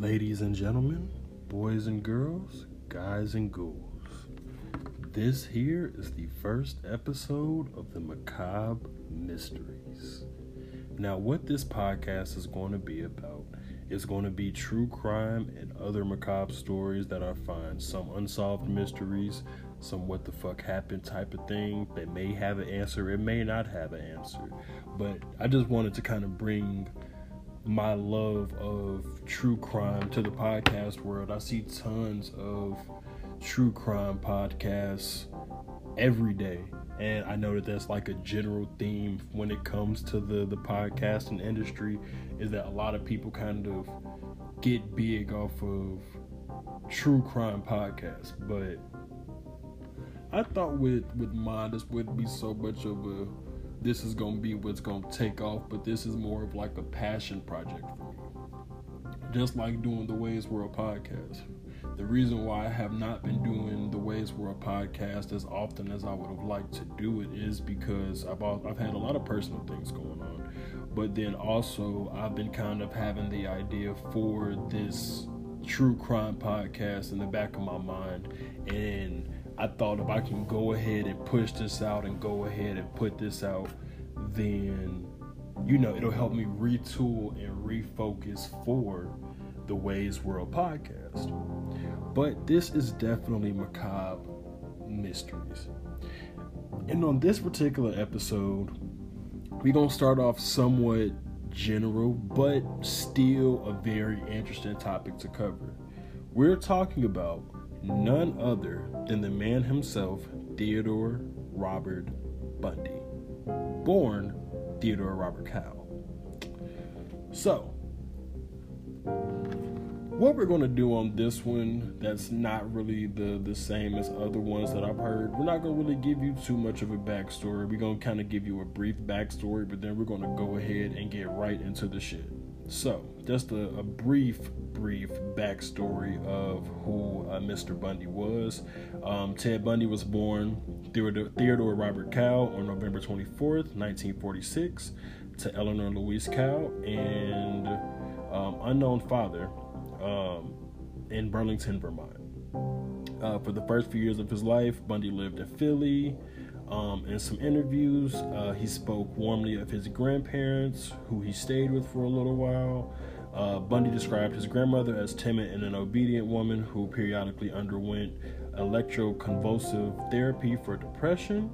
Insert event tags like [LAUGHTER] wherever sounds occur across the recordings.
Ladies and gentlemen, boys and girls, guys and ghouls, this here is the first episode of the Macabre Mysteries. Now, what this podcast is going to be about is going to be true crime and other macabre stories that I find, some unsolved mysteries, some what the fuck happened type of thing that may have an answer, it may not have an answer. But I just wanted to kind of bring my love of true crime to the podcast world. I see tons of true crime podcasts every day. And I know that that's like a general theme when it comes to the, the podcasting industry is that a lot of people kind of get big off of true crime podcasts. But I thought with, with mine, this wouldn't be so much of a this is gonna be what's gonna take off, but this is more of like a passion project for me. Just like doing the Wei's World podcast. The reason why I have not been doing the Wei's World podcast as often as I would have liked to do it is because I've I've had a lot of personal things going on, but then also I've been kind of having the idea for this true crime podcast in the back of my mind and I thought if I can go ahead and push this out and go ahead and put this out, then you know it'll help me retool and refocus for the Wei's World podcast. But this is definitely macabre mysteries. And on this particular episode, we're gonna start off somewhat general, but still a very interesting topic to cover. We're talking about none other than the man himself, Theodore Robert Bundy, born Theodore Robert Cow. So, what we're going to do on this one that's not really the the same as other ones that I've heard. We're not going to really give you too much of a backstory. We're going to kind of give you a brief backstory, but then we're going to go ahead and get right into the shit. So, just a, a brief, brief backstory of who uh, Mr. Bundy was. Um, Ted Bundy was born Theodore, Theodore Robert Cow on November 24th, 1946, to Eleanor Louise Cow and um, unknown father um, in Burlington, Vermont. Uh, for the first few years of his life, Bundy lived in Philly. Um, in some interviews, uh, he spoke warmly of his grandparents, who he stayed with for a little while. Uh, Bundy described his grandmother as timid and an obedient woman who periodically underwent electroconvulsive therapy for depression.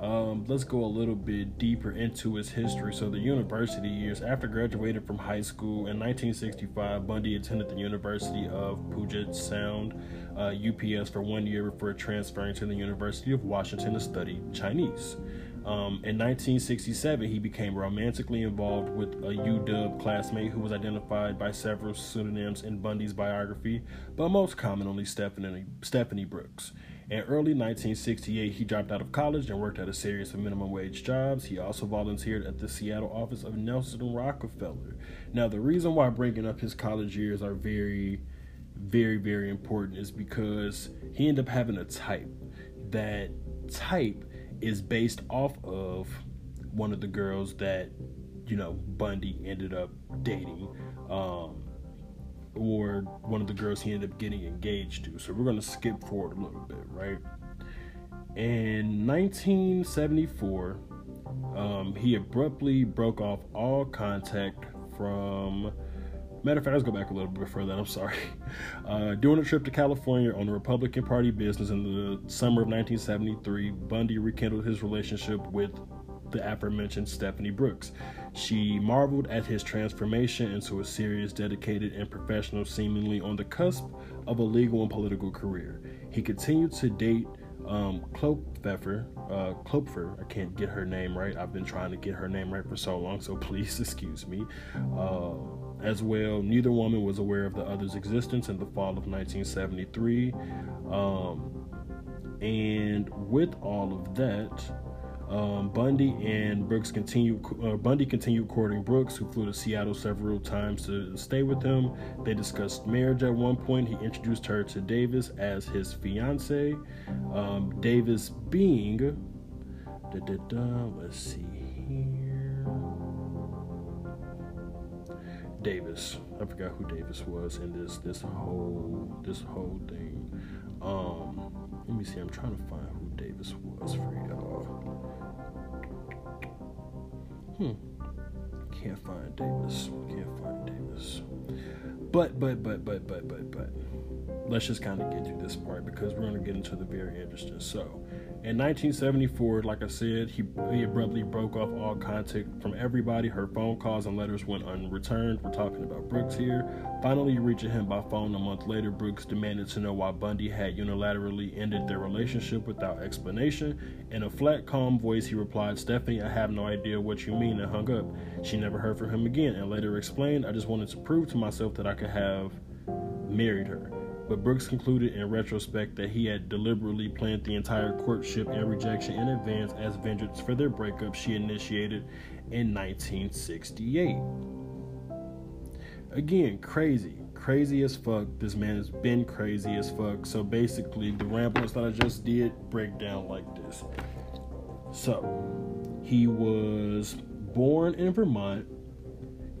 Um, let's go a little bit deeper into his history. So, the university years after graduating from high school in 1965, Bundy attended the University of Puget Sound, uh, UPS, for one year before transferring to the University of Washington to study Chinese. Um, in 1967, he became romantically involved with a UW classmate who was identified by several pseudonyms in Bundy's biography, but most commonly Stephanie, Stephanie Brooks. In early 1968, he dropped out of college and worked at a series of minimum wage jobs. He also volunteered at the Seattle office of Nelson Rockefeller. Now, the reason why bringing up his college years are very, very, very important is because he ended up having a type. That type is based off of one of the girls that, you know, Bundy ended up dating. Um, or one of the girls he ended up getting engaged to. So we're going to skip forward a little bit, right? In 1974, um, he abruptly broke off all contact from. Matter of fact, let's go back a little bit further. I'm sorry. [LAUGHS] Uh, during a trip to California on the Republican Party business in the summer of 1973, Bundy rekindled his relationship with the aforementioned Stephanie Brooks. She marveled at his transformation into a serious, dedicated, and professional, seemingly on the cusp of a legal and political career. He continued to date um, Kloepfer, uh, Kloepfer, I can't get her name right. I've been trying to get her name right for so long, so please [LAUGHS] excuse me. Uh, as well, neither woman was aware of the other's existence in the fall of 1973. Um, and with all of that, um, Bundy and Brooks continued. Uh, Bundy continued courting Brooks, who flew to Seattle several times to stay with him. They discussed marriage at one point. He introduced her to Davis as his fiance. Um, Davis being, da, da, da, let's see here. Davis. I forgot who Davis was in this this whole this whole thing. Um, let me see. I'm trying to find who Davis was for y'all. Hmm. Can't find Davis. Can't find Davis. But but but but but but but let's just kind of get through this part because we're going to get into the very interesting. So, in 1974, like I said, he, he abruptly broke off all contact from everybody. Her phone calls and letters went unreturned. We're talking about Brooks here. Finally, reaching him by phone a month later, Brooks demanded to know why Bundy had unilaterally ended their relationship without explanation. In a flat, calm voice, he replied, Stephanie, I have no idea what you mean, and hung up. She never heard from him again and later explained, I just wanted to prove to myself that I could have married her but Brooks concluded in retrospect that he had deliberately planned the entire courtship and rejection in advance as vengeance for their breakup she initiated in 1968. Again, crazy. Crazy as fuck. This man has been crazy as fuck. So basically, the ramblings that I just did break down like this. So, he was born in Vermont.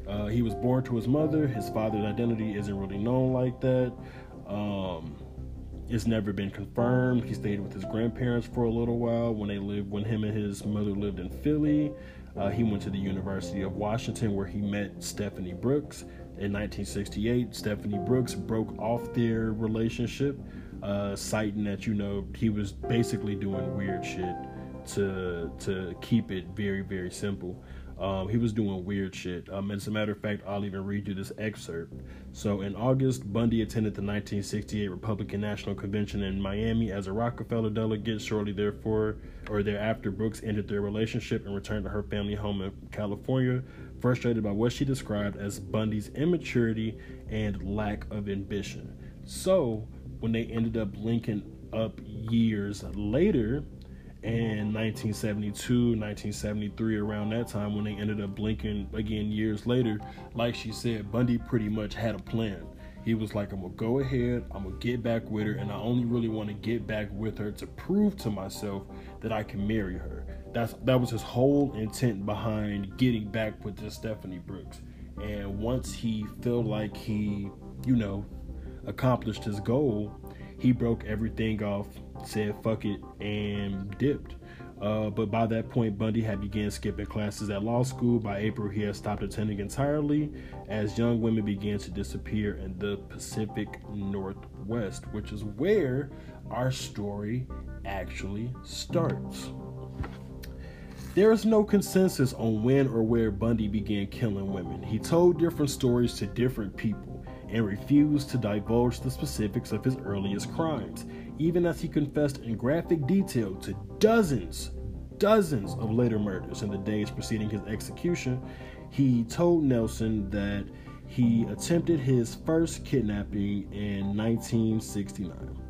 Uh, he was born to his mother. His father's identity isn't really known like that. Um, it's never been confirmed. He stayed with his grandparents for a little while when they lived when him and his mother lived in Philly. Uh, he went to the University of Washington where he met Stephanie Brooks in 1968. Stephanie Brooks broke off their relationship, uh, citing that you know he was basically doing weird shit to to keep it very very simple. Um, he was doing weird shit. Um, as a matter of fact, I'll even read you this excerpt. So, in August, Bundy attended the 1968 Republican National Convention in Miami as a Rockefeller delegate. Shortly therefore, or thereafter, Brooks ended their relationship and returned to her family home in California, frustrated by what she described as Bundy's immaturity and lack of ambition. So, when they ended up linking up years later, in 1972, 1973, around that time when they ended up blinking again years later, like she said, Bundy pretty much had a plan. He was like, I'm gonna go ahead, I'm gonna get back with her, and I only really want to get back with her to prove to myself that I can marry her. That's that was his whole intent behind getting back with this Stephanie Brooks. And once he felt like he, you know, accomplished his goal, he broke everything off, said fuck it, and dipped. Uh, but by that point, Bundy had began skipping classes at law school. By April, he had stopped attending entirely as young women began to disappear in the Pacific Northwest, which is where our story actually starts. There is no consensus on when or where Bundy began killing women. He told different stories to different people and refused to divulge the specifics of his earliest crimes, even as he confessed in graphic detail to dozens, dozens of later murders in the days preceding his execution. He told Nelson that he attempted his first kidnapping in 1969.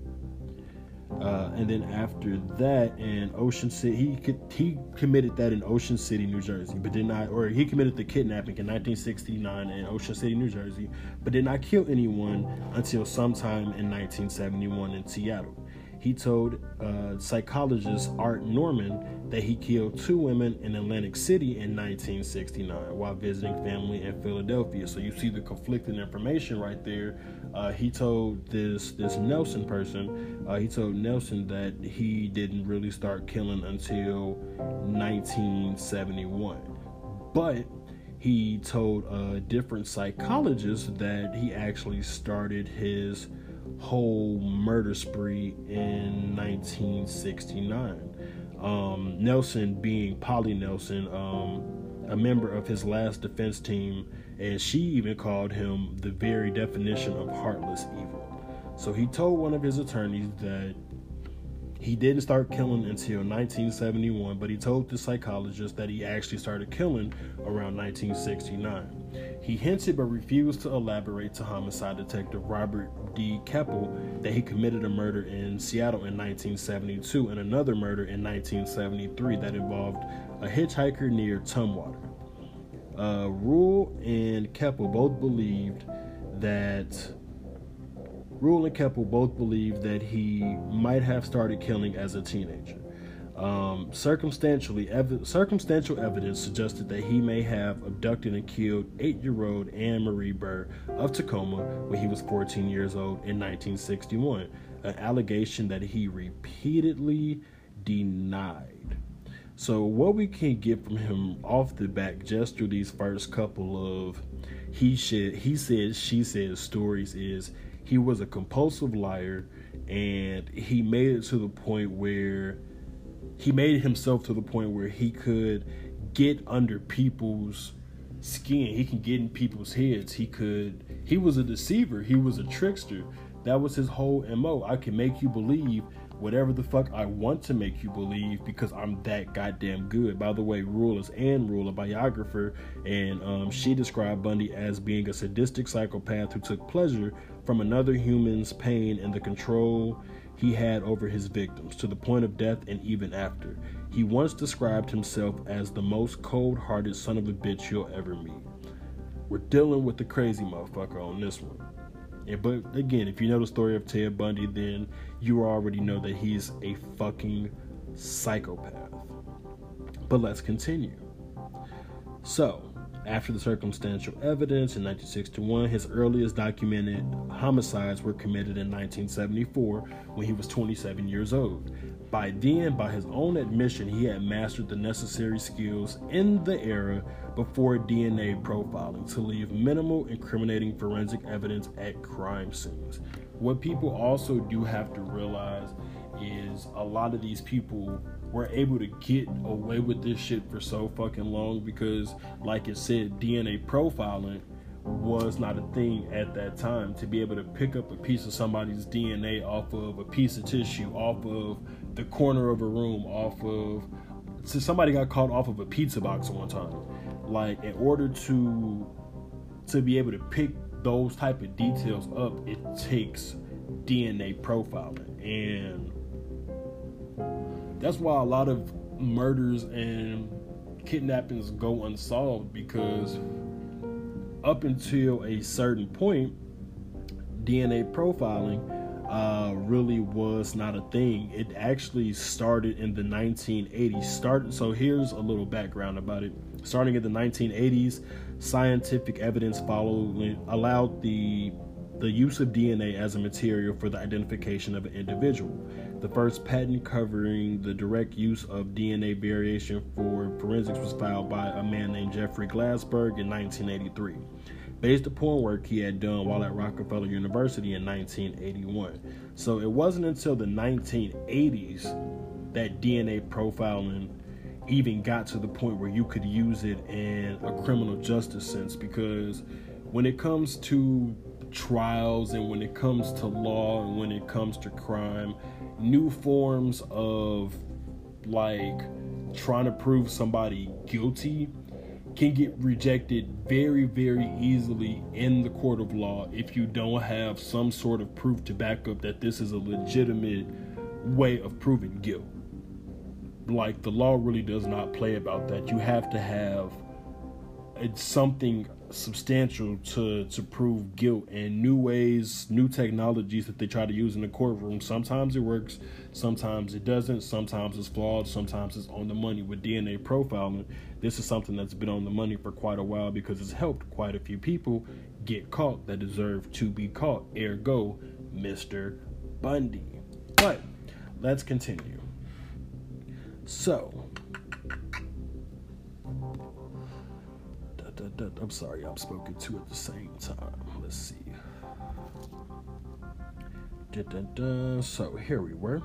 Uh, and then after that, in Ocean City, he could, he committed that in Ocean City, New Jersey, but did not, or he committed the kidnapping in 1969 in Ocean City, New Jersey, but did not kill anyone until sometime in 1971 in Seattle. He told uh, psychologist Art Norman that he killed two women in Atlantic City in 1969 while visiting family in Philadelphia. So you see the conflicting information right there. Uh, he told this this Nelson person, uh, he told Nelson that he didn't really start killing until 1971, but he told a different psychologist that he actually started his whole murder spree in 1969. Um, Nelson, being Polly Nelson, um, a member of his last defense team, and she even called him the very definition of heartless evil. So he told one of his attorneys that he didn't start killing until 1971, but he told the psychologist that he actually started killing around 1969. He hinted but refused to elaborate to homicide detective Robert D. Keppel that he committed a murder in Seattle in 1972 and another murder in 1973 that involved a hitchhiker near Tumwater. Uh, Rule and Keppel both believed that Rule and Keppel both believe that he might have started killing as a teenager. Um, circumstantially, ev- circumstantial evidence suggested that he may have abducted and killed eight-year-old Ann Marie Burr of Tacoma when he was 14 years old in 1961, an allegation that he repeatedly denied. So, what we can get from him off the back just through these first couple of he should he said she said stories is he was a compulsive liar and he made it to the point where he made himself to the point where he could get under people's skin. He can get in people's heads. He could he was a deceiver. He was a trickster. That was his whole MO. I can make you believe whatever the fuck I want to make you believe because I'm that goddamn good. By the way, Rule is Ann Rule, a biographer, and um, she described Bundy as being a sadistic psychopath who took pleasure from another human's pain and the control he had over his victims to the point of death and even after. He once described himself as the most cold hearted son of a bitch you'll ever meet. We're dealing with the crazy motherfucker on this one. And, but again, if you know the story of Ted Bundy, then you already know that he's a fucking psychopath. But let's continue. So, after the circumstantial evidence in 1961, his earliest documented homicides were committed in 1974 when he was 27 years old. By then, by his own admission, he had mastered the necessary skills in the era before DNA profiling to leave minimal incriminating forensic evidence at crime scenes. What people also do have to realize is a lot of these people were able to get away with this shit for so fucking long because, like it said, DNA profiling was not a thing at that time. To be able to pick up a piece of somebody's DNA off of a piece of tissue, off of the corner of a room, off of. So somebody got caught off of a pizza box one time. Like, in order to to be able to pick those type of details up, it takes DNA profiling and that's why a lot of murders and kidnappings go unsolved because up until a certain point, DNA profiling uh, really was not a thing. It actually started in the 1980s. Started so here's a little background about it. Starting in the 1980s, scientific evidence followed allowed the the use of DNA as a material for the identification of an individual. The first patent covering the direct use of DNA variation for forensics was filed by a man named Jeffrey Glassberg in 1983, based upon work he had done while at Rockefeller University in 1981. So it wasn't until the 1980s that DNA profiling even got to the point where you could use it in a criminal justice sense because when it comes to trials and when it comes to law and when it comes to crime, new forms of like trying to prove somebody guilty can get rejected very, very easily in the court of law if you don't have some sort of proof to back up that this is a legitimate way of proving guilt. Like the law really does not play about that. You have to have it's something substantial to to prove guilt and new ways new technologies that they try to use in the courtroom. Sometimes it works sometimes it doesn't. Sometimes it's flawed sometimes it's on the money with dna profiling. This is something that's been on the money for quite a while because it's helped quite a few people get caught that deserve to be caught. Ergo mr bundy. But let's continue. So I'm sorry, I'm spoken to at the same time. Let's see. So here we were.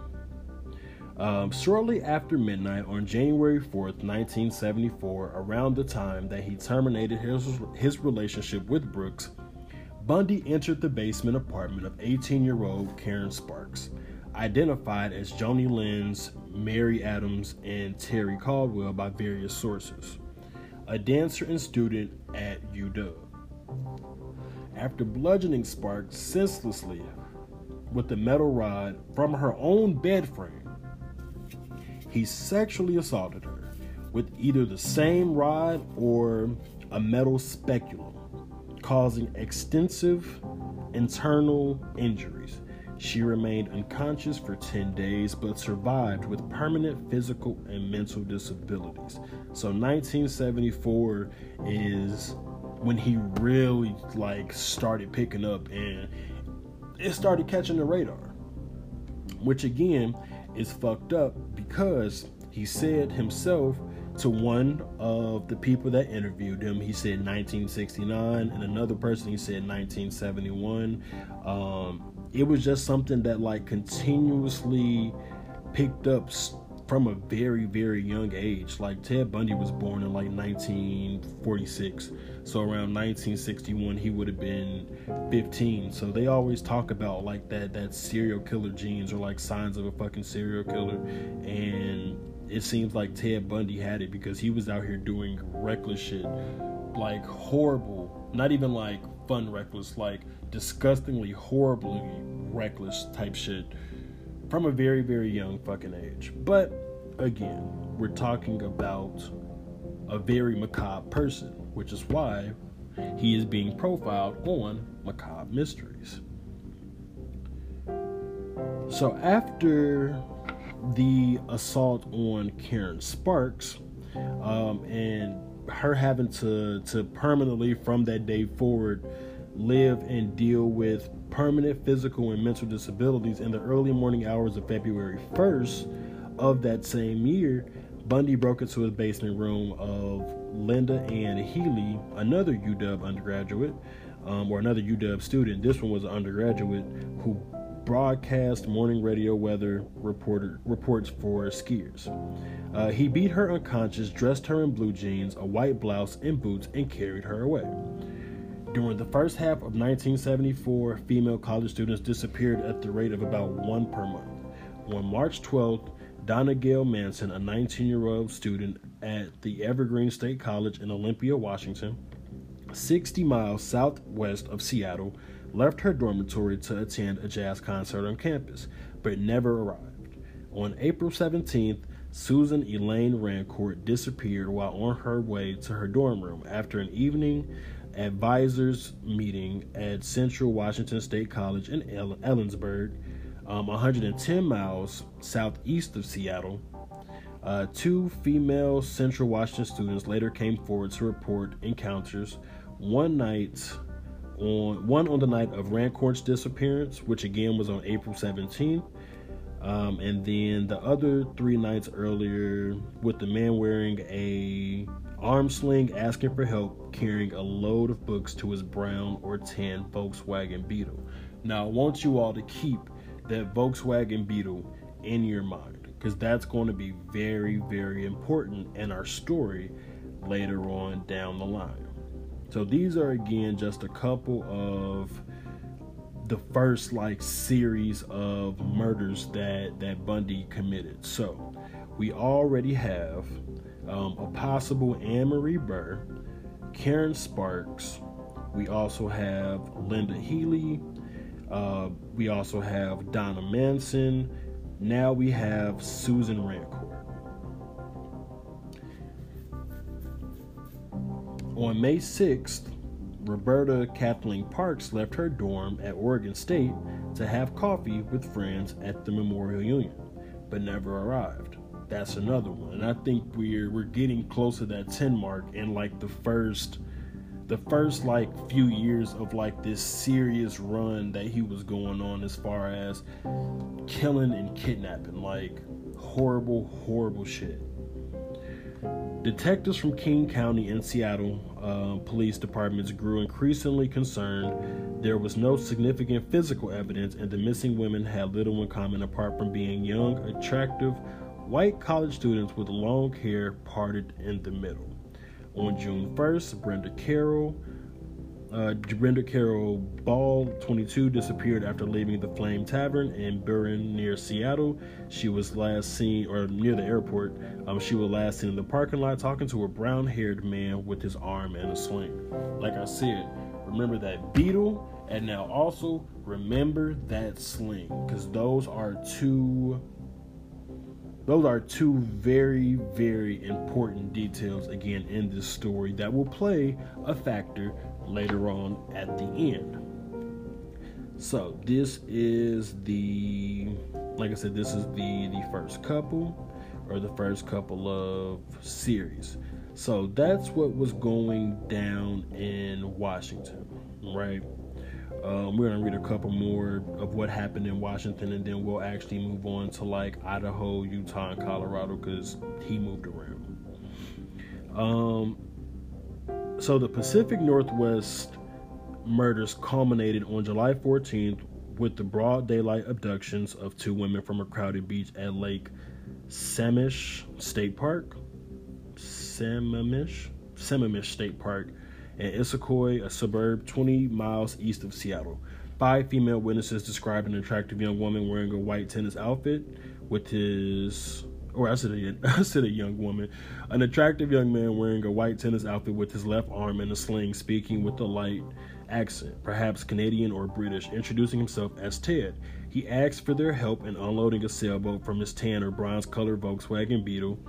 Um, shortly after midnight on January 4th, 1974, around the time that he terminated his, his relationship with Brooks, Bundy entered the basement apartment of 18 year old Karen Sparks, identified as Joni Lenz, Mary Adams, and Terry Caldwell by various sources a dancer and student at UW. After bludgeoning Sparks senselessly with a metal rod from her own bed frame, he sexually assaulted her with either the same rod or a metal speculum, causing extensive internal injuries. She remained unconscious for 10 days but survived with permanent physical and mental disabilities. So 1974 is when he really like started picking up and it started catching the radar. Which again is fucked up because he said himself to one of the people that interviewed him, he said 1969, and another person he said 1971. Um, it was just something that like continuously picked up from a very very young age. Like Ted Bundy was born in like 1946, so around 1961 he would have been 15. So they always talk about like that that serial killer genes or like signs of a fucking serial killer, and it seems like Ted Bundy had it because he was out here doing reckless shit, like horrible, not even like fun reckless, like disgustingly, horribly reckless type shit from a very, very young fucking age. But again, we're talking about a very macabre person, which is why he is being profiled on Macabre Mysteries. So after the assault on Karen Sparks, um, and her having to to permanently from that day forward live and deal with permanent physical and mental disabilities in the early morning hours of February 1st of that same year, Bundy broke into his basement room of Linda Ann Healy, another UW undergraduate, um, or another UW student. This one was an undergraduate who broadcast morning radio weather reporter reports for skiers. Uh, he beat her unconscious, dressed her in blue jeans, a white blouse, and boots, and carried her away. During the first half of 1974, female college students disappeared at the rate of about one per month. On March 12th, Donna Gail Manson, a 19 year old student at the Evergreen State College in Olympia, Washington, 60 miles southwest of Seattle, left her dormitory to attend a jazz concert on campus, but never arrived. On April 17th, Susan Elaine Rancourt disappeared while on her way to her dorm room after an evening advisors meeting at Central Washington State College in Ellensburg, um, 110 miles southeast of Seattle. Uh, two female Central Washington students later came forward to report encounters one night on one on the night of Rancourt's disappearance, which again was on April 17th, um, and then the other three nights earlier with the man wearing a arm sling asking for help carrying a load of books to his brown or tan Volkswagen Beetle. Now, I want you all to keep that Volkswagen Beetle in your mind because that's going to be very, very important in our story later on down the line. So, these are again just a couple of the first like series of murders that that Bundy committed. So, we already have um, a possible Ann Marie Burr, Karen Sparks. We also have Linda Healy. Uh, we also have Donna Manson. Now we have Susan Rancourt. On May 6th, Roberta Kathleen Parks left her dorm at Oregon State to have coffee with friends at the Memorial Union, but never arrived that's another one. And I think we're we're getting close to that 10 mark in like the first the first like few years of like this serious run that he was going on as far as killing and kidnapping like horrible horrible shit detectives from king county and seattle uh, police departments grew increasingly concerned there was no significant physical evidence and the missing women had little in common apart from being young attractive White college students with long hair parted in the middle. On June 1st, Brenda Carol, uh, Brenda Carol Ball, 22, disappeared after leaving the Flame Tavern in Burien near Seattle. She was last seen, or near the airport, um, she was last seen in the parking lot talking to a brown haired man with his arm in a sling. Like I said, remember that beetle, and now also remember that sling, because those are two those are two very, very important details again in this story that will play a factor later on at the end. So this is the, like I said, this is the the first couple, or the first couple of series. So that's what was going down in Washington, right? Um, we're gonna read a couple more of what happened in Washington, and then we'll actually move on to like Idaho, Utah, and Colorado because he moved around. Um, so the Pacific Northwest murders culminated on July 14th with the broad daylight abductions of two women from a crowded beach at Lake Sammamish State Park. Sammamish? Sammamish State Park in Issaquah, a suburb 20 miles east of Seattle. Five female witnesses described an attractive young woman wearing a white tennis outfit with his or I said, a, [LAUGHS] I said a young woman, an attractive young man wearing a white tennis outfit with his left arm in a sling, speaking with a light accent, perhaps Canadian or British, introducing himself as Ted. He asked for their help in unloading a sailboat from his tan or bronze colored Volkswagen Beetle.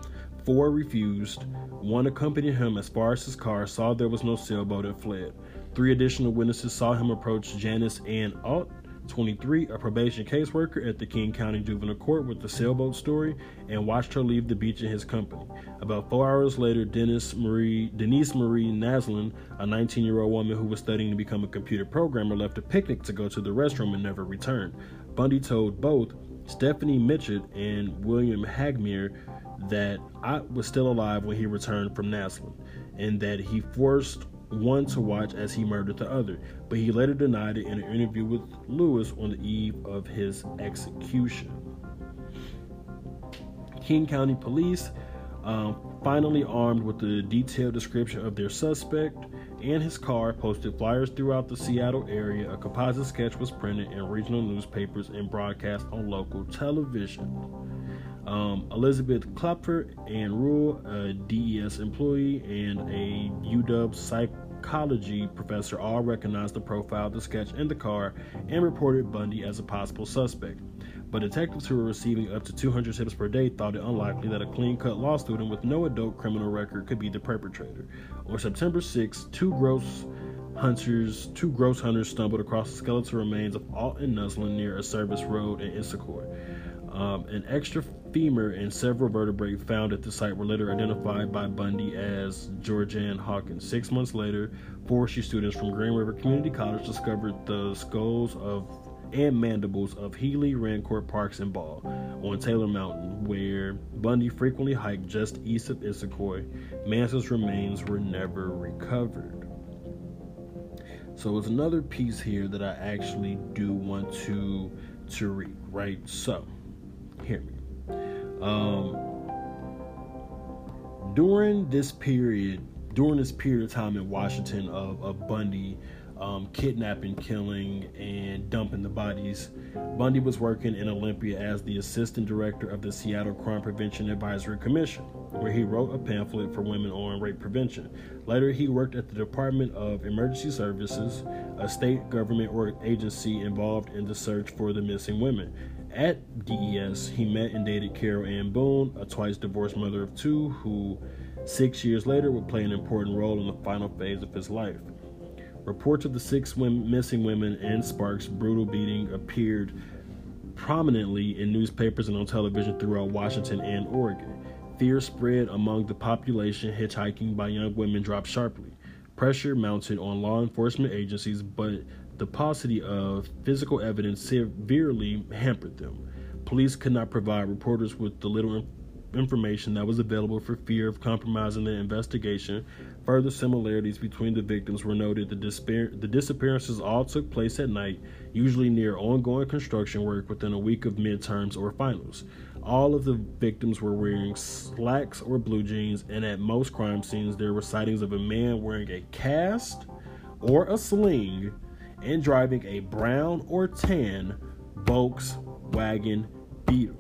Four refused. One accompanied him as far as his car, saw there was no sailboat, and fled. Three additional witnesses saw him approach Janice Ann Alt, 23, a probation caseworker at the King County Juvenile Court with the sailboat story, and watched her leave the beach in his company. About four hours later, Dennis Marie, Denise Marie Naslund, a 19 year old woman who was studying to become a computer programmer, left a picnic to go to the restroom and never returned. Bundy told both Stephanie Mitchett and William Hagmaier that Ott was still alive when he returned from Naslund, and that he forced one to watch as he murdered the other, but he later denied it in an interview with Lewis on the eve of his execution. King County Police, um, finally armed with a detailed description of their suspect and his car, posted flyers throughout the Seattle area. A composite sketch was printed in regional newspapers and broadcast on local television. Um, Elizabeth Kloepfer and Rule, a DES employee and a UW psychology professor, all recognized the profile, the sketch, and the car and reported Bundy as a possible suspect. But detectives who were receiving up to 200 tips per day thought it unlikely that a clean cut law student with no adult criminal record could be the perpetrator. On September 6, two gross hunters, two gross hunters stumbled across the skeletal remains of Alt and Naslund near a service road in Issaquah. Um, an extra femur and several vertebrae found at the site were later identified by Bundy as Georgann Hawkins. Six months later, forestry students from Green River Community College discovered the skulls of and mandibles of Healy, Rancourt Parks, and Ball on Taylor Mountain, where Bundy frequently hiked just east of Issaquah. Manson's remains were never recovered. So it's another piece here that I actually do want to to read, right? So, hear me. Um, during this period, during this period of time in Washington of, of Bundy um, kidnapping, killing, and dumping the bodies, Bundy was working in Olympia as the assistant director of the Seattle Crime Prevention Advisory Commission, where he wrote a pamphlet for women on rape prevention. Later, he worked at the Department of Emergency Services, a state government or agency involved in the search for the missing women. At DES, he met and dated Carol Ann Boone, a twice divorced mother of two, who six years later would play an important role in the final phase of his life. Reports of the six women, missing women and Sparks' brutal beating appeared prominently in newspapers and on television throughout Washington and Oregon. Fear spread among the population, hitchhiking by young women dropped sharply. Pressure mounted on law enforcement agencies, but the paucity of physical evidence severely hampered them. Police could not provide reporters with the little information that was available for fear of compromising the investigation. Further similarities between the victims were noted. The, disappear- the disappearances all took place at night, usually near ongoing construction work within a week of midterms or finals. All of the victims were wearing slacks or blue jeans, and at most crime scenes, there were sightings of a man wearing a cast or a sling and driving a brown or tan Volkswagen Beetle.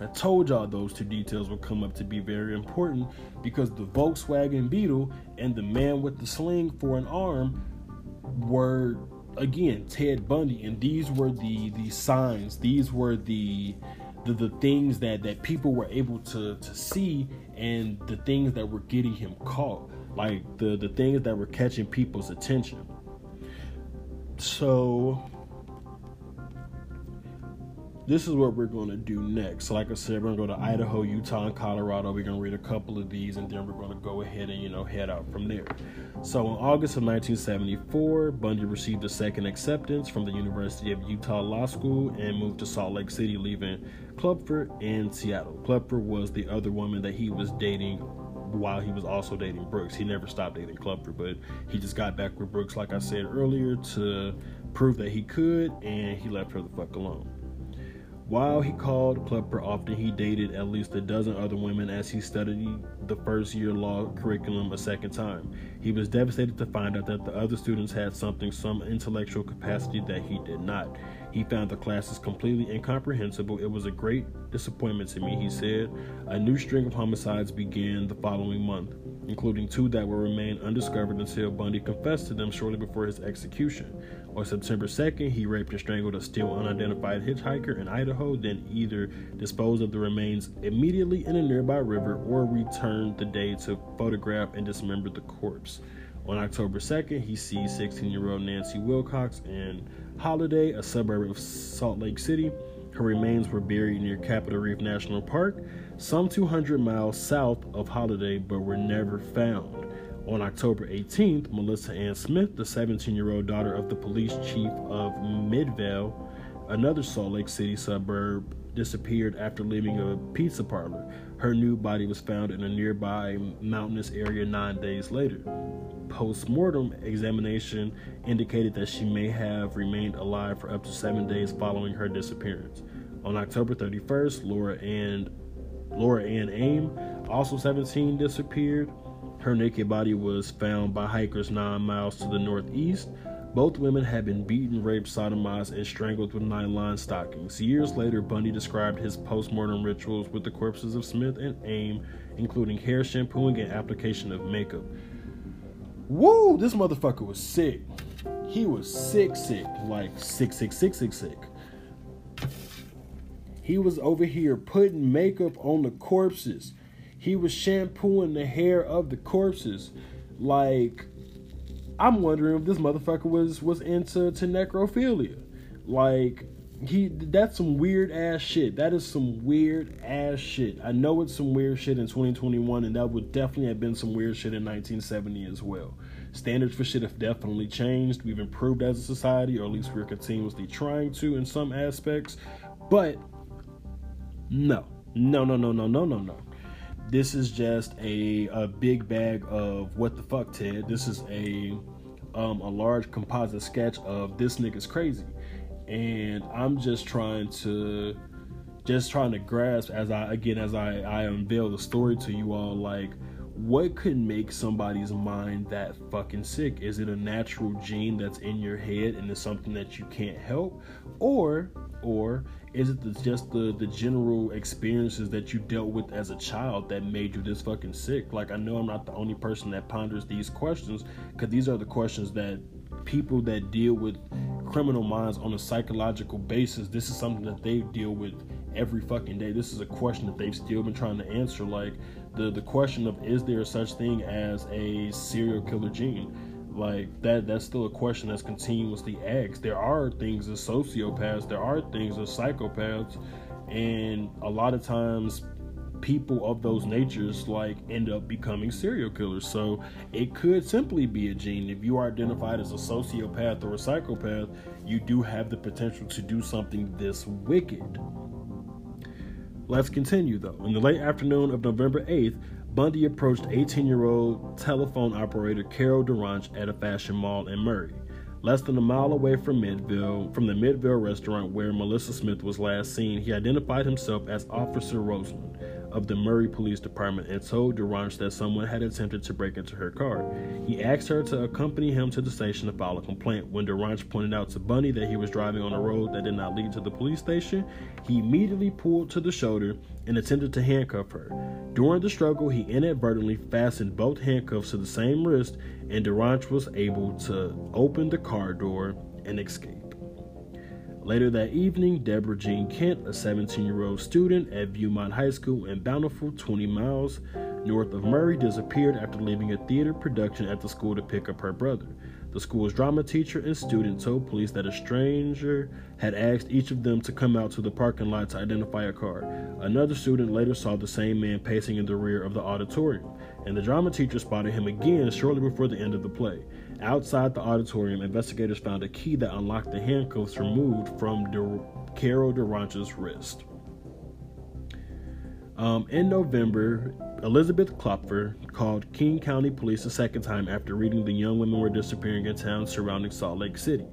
I told y'all those two details would come up to be very important because the Volkswagen Beetle and the man with the sling for an arm were again Ted Bundy, and these were the the signs. These were the the, the things that that people were able to to see, and the things that were getting him caught, like the the things that were catching people's attention so this is what we're going to do next. Like I said, we're going to go to Idaho, Utah, and Colorado. We're going to read a couple of these, and then we're going to go ahead and you know head out from there. So in August of 1974, Bundy received a second acceptance from the University of Utah Law School and moved to Salt Lake City, leaving Clubford and Seattle. Clubford was the other woman that he was dating while he was also dating Brooks. He never stopped dating Kloepfer, but he just got back with Brooks, like I said earlier, to prove that he could, and he left her the fuck alone. While he called Kloepfer often, he dated at least a dozen other women as he studied the first year law curriculum a second time. He was devastated to find out that the other students had something, some intellectual capacity that he did not. He found the classes completely incomprehensible. It was a great disappointment to me, he said. A new string of homicides began the following month, including two that will remain undiscovered until Bundy confessed to them shortly before his execution. On September 2nd, he raped and strangled a still unidentified hitchhiker in Idaho, then either disposed of the remains immediately in a nearby river or returned the day to photograph and dismember the corpse. On October 2nd, he seized 16 year old Nancy Wilcox in Holladay, a suburb of Salt Lake City. Her remains were buried near Capitol Reef National Park, some 200 miles south of Holladay, but were never found. On October 18th, Melissa Ann Smith, the 17 year old daughter of the police chief of Midvale, another Salt Lake City suburb, disappeared after leaving a pizza parlor. Her new body was found in a nearby mountainous area nine days later. Post mortem examination indicated that she may have remained alive for up to seven days following her disappearance. On October 31st, Laura and Laura Ann Aime, also 17, disappeared. Her naked body was found by hikers nine miles to the northeast. Both women had been beaten, raped, sodomized, and strangled with nylon stockings. Years later, Bundy described his post-mortem rituals with the corpses of Smith and Aime, including hair shampooing and application of makeup. Woo! This motherfucker was sick. He was sick, sick, like sick, sick, sick, sick, sick. He was over here putting makeup on the corpses he was shampooing the hair of the corpses. Like, I'm wondering if this motherfucker was was into to necrophilia. Like, he that's some weird ass shit. That is some weird ass shit. I know it's some weird shit in 2021, and that would definitely have been some weird shit in 1970 as well. Standards for shit have definitely changed. We've improved as a society, or at least we're continuously trying to in some aspects. But no, no, no, no, no, no, no, no this is just a, a big bag of what the fuck, Ted. This is a um, a large composite sketch of this nigga's crazy, and I'm just trying to just trying to grasp as I again as I I unveil the story to you all like what could make somebody's mind that fucking sick? Is it a natural gene that's in your head and it's something that you can't help, or or is it just the the general experiences that you dealt with as a child that made you this fucking sick? Like I know I'm not the only person that ponders these questions because these are the questions that people that deal with criminal minds on a psychological basis. This is something that they deal with every fucking day. This is a question that they've still been trying to answer. Like the the question of is there such thing as a serial killer gene? like that that's still a question that's continuously asked. There are things as sociopaths there are things as psychopaths and a lot of times people of those natures like end up becoming serial killers. So it could simply be a gene. If you are identified as a sociopath or a psychopath you do have the potential to do something this wicked let's continue though in the late afternoon of november 8th Bundy approached 18 year old telephone operator Carol DaRonch at a fashion mall in Murray, less than a mile away from Midvale, from the Midvale restaurant where Melissa Smith was last seen. He identified himself as Officer Roseman of the Murray Police Department and told DaRonch that someone had attempted to break into her car. He asked her to accompany him to the station to file a complaint. When DaRonch pointed out to Bundy that he was driving on a road that did not lead to the police station, he immediately pulled to the shoulder and attempted to handcuff her. During the struggle, he inadvertently fastened both handcuffs to the same wrist, and DaRonch was able to open the car door and escape. Later that evening, Deborah Jean Kent, a 17 year old student at Viewmont High School in Bountiful, 20 miles north of Murray, disappeared after leaving a theater production at the school to pick up her brother. The school's drama teacher and student told police that a stranger had asked each of them to come out to the parking lot to identify a car. Another student later saw the same man pacing in the rear of the auditorium, and the drama teacher spotted him again shortly before the end of the play. Outside the auditorium, investigators found a key that unlocked the handcuffs removed from De- Carol DaRonch's wrist. Um, in November, Elizabeth Kloepfer called King County Police a second time after reading the young women were disappearing in towns surrounding Salt Lake City.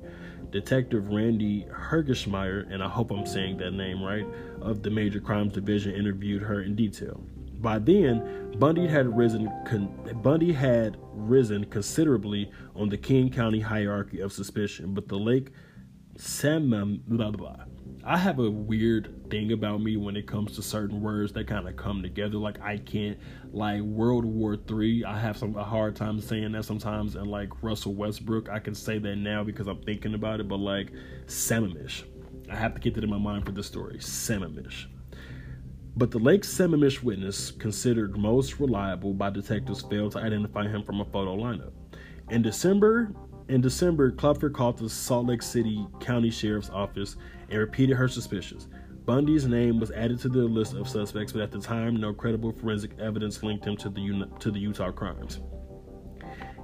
Detective Randy Hergesheimer, and I hope I'm saying that name right, of the Major Crimes Division interviewed her in detail. By then, Bundy had risen con- Bundy had risen considerably on the King County hierarchy of suspicion, but the Lake Sam blah, blah, I have a weird thing about me when it comes to certain words that kind of come together. Like I can't like World War Three. I have some a hard time saying that sometimes. And like Russell Westbrook, I can say that now because I'm thinking about it. But like Sammamish, I have to get that in my mind for this story. Sammamish. But the Lake Sammamish witness, considered most reliable by detectives, failed to identify him from a photo lineup. In December, in December, Kloepfer called the Salt Lake City County Sheriff's Office and repeated her suspicions. Bundy's name was added to the list of suspects, but at the time, no credible forensic evidence linked him to the, to the Utah crimes.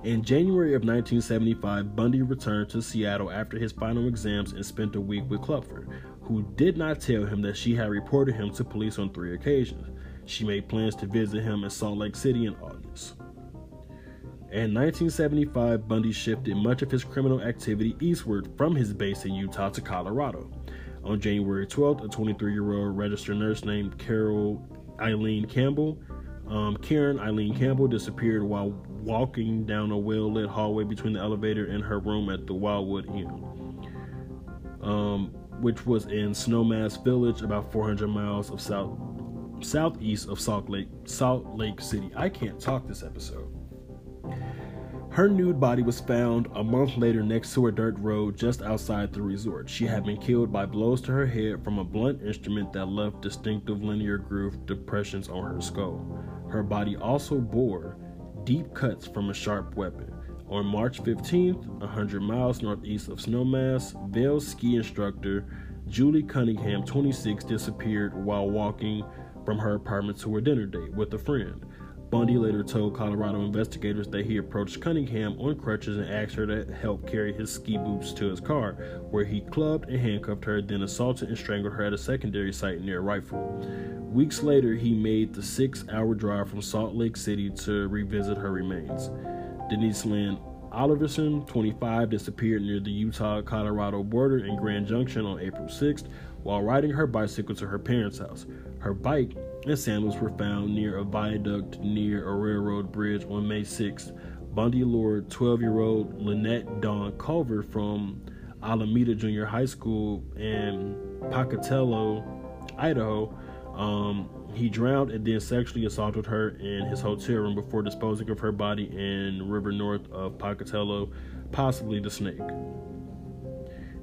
In January of 1975, Bundy returned to Seattle after his final exams and spent a week with Kloepfer, who did not tell him that she had reported him to police on three occasions. She made plans to visit him in Salt Lake City in August. In 1975, Bundy shifted much of his criminal activity eastward from his base in Utah to Colorado. On January 12th, a 23 year old registered nurse named Carol Eileen Campbell, um, Karen Eileen Campbell, disappeared while walking down a well lit hallway between the elevator and her room at the Wildwood Inn, um, which was in Snowmass Village, about 400 miles of south southeast of Salt Lake, Salt Lake City. I can't talk this episode. Her nude body was found a month later next to a dirt road just outside the resort. She had been killed by blows to her head from a blunt instrument that left distinctive linear groove depressions on her skull. Her body also bore deep cuts from a sharp weapon. On March 15th, 100 miles northeast of Snowmass, Vail ski instructor Julie Cunningham, 26, disappeared while walking from her apartment to a dinner date with a friend. Bundy later told Colorado investigators that he approached Cunningham on crutches and asked her to help carry his ski boots to his car, where he clubbed and handcuffed her, then assaulted and strangled her at a secondary site near Rifle. Weeks later, he made the six hour drive from Salt Lake City to revisit her remains. Denise Lynn Oliverson, 25, disappeared near the Utah Colorado border in Grand Junction on April 6th while riding her bicycle to her parents' house. Her bike and sandals were found near a viaduct near a railroad bridge on May 6th. Bundy lured 12 year old Lynette Dawn Culver from Alameda Junior High School in Pocatello, Idaho. Um, he drowned and then sexually assaulted her in his hotel room before disposing of her body in river north of Pocatello, possibly the Snake.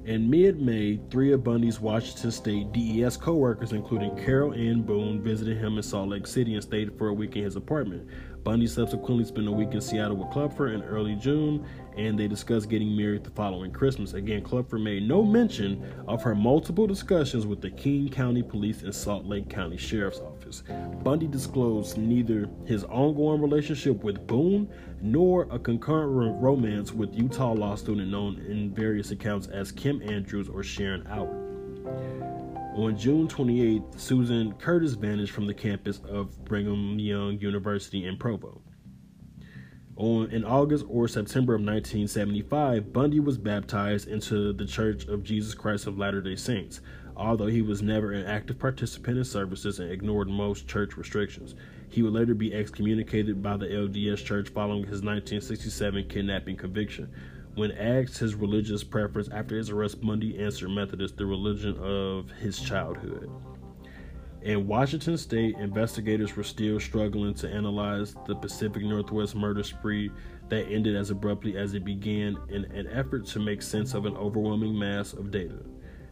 In mid May, three of Bundy's Washington State DES co workers, including Carol Ann Boone, visited him in Salt Lake City and stayed for a week in his apartment. Bundy subsequently spent a week in Seattle with Kloepfer in early June, and they discussed getting married the following Christmas. Again, Kloepfer made no mention of her multiple discussions with the King County Police and Salt Lake County Sheriff's Office. Bundy disclosed neither his ongoing relationship with Boone nor a concurrent romance with Utah law student known in various accounts as Kim Andrews or Sharon Howard. On June 28th, Susan Curtis vanished from the campus of Brigham Young University in Provo. On, in August or September of 1975, Bundy was baptized into the Church of Jesus Christ of Latter day Saints, although he was never an active participant in services and ignored most church restrictions. He would later be excommunicated by the LDS Church following his 1967 kidnapping conviction. When asked his religious preference after his arrest, Bundy answered Methodist, the religion of his childhood. In Washington state, investigators were still struggling to analyze the Pacific Northwest murder spree that ended as abruptly as it began in an effort to make sense of an overwhelming mass of data.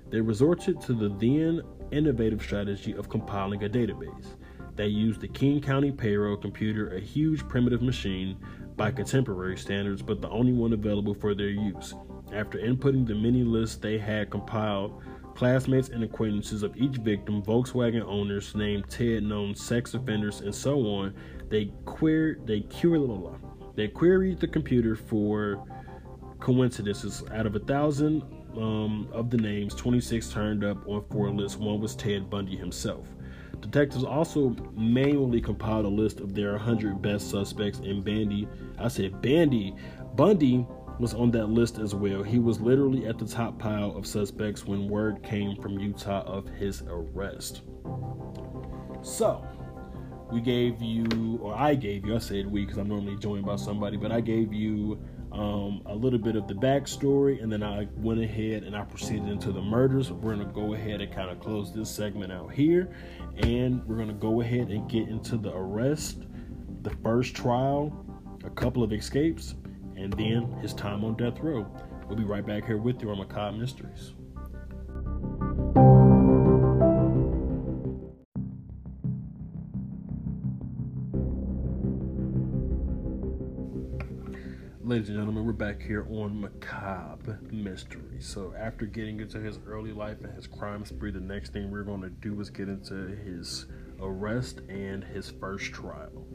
They resorted to the then innovative strategy of compiling a database. They used the King County payroll computer, a huge primitive machine by contemporary standards, but the only one available for their use. After inputting the mini lists they had compiled, classmates and acquaintances of each victim, Volkswagen owners named Ted, known sex offenders, and so on, they queer they query they queried the computer for coincidences. Out of a thousand um, of the names, 26 turned up on four lists. One was Ted Bundy himself. Detectives also manually compiled a list of their 100 best suspects, and Bandy, I said Bandy, Bundy was on that list as well. He was literally at the top pile of suspects when word came from Utah of his arrest. So, we gave you, or I gave you, I said we because I'm normally joined by somebody, but I gave you um, a little bit of the backstory, and then I went ahead and I proceeded into the murders. We're going to go ahead and kind of close this segment out here, and we're going to go ahead and get into the arrest, the first trial, a couple of escapes, and then his time on death row. We'll be right back here with you on Macabre Mysteries. Ladies and gentlemen, we're back here on Macabre Mystery. So, after getting into his early life and his crime spree, the next thing we're going to do is get into his arrest and his first trial.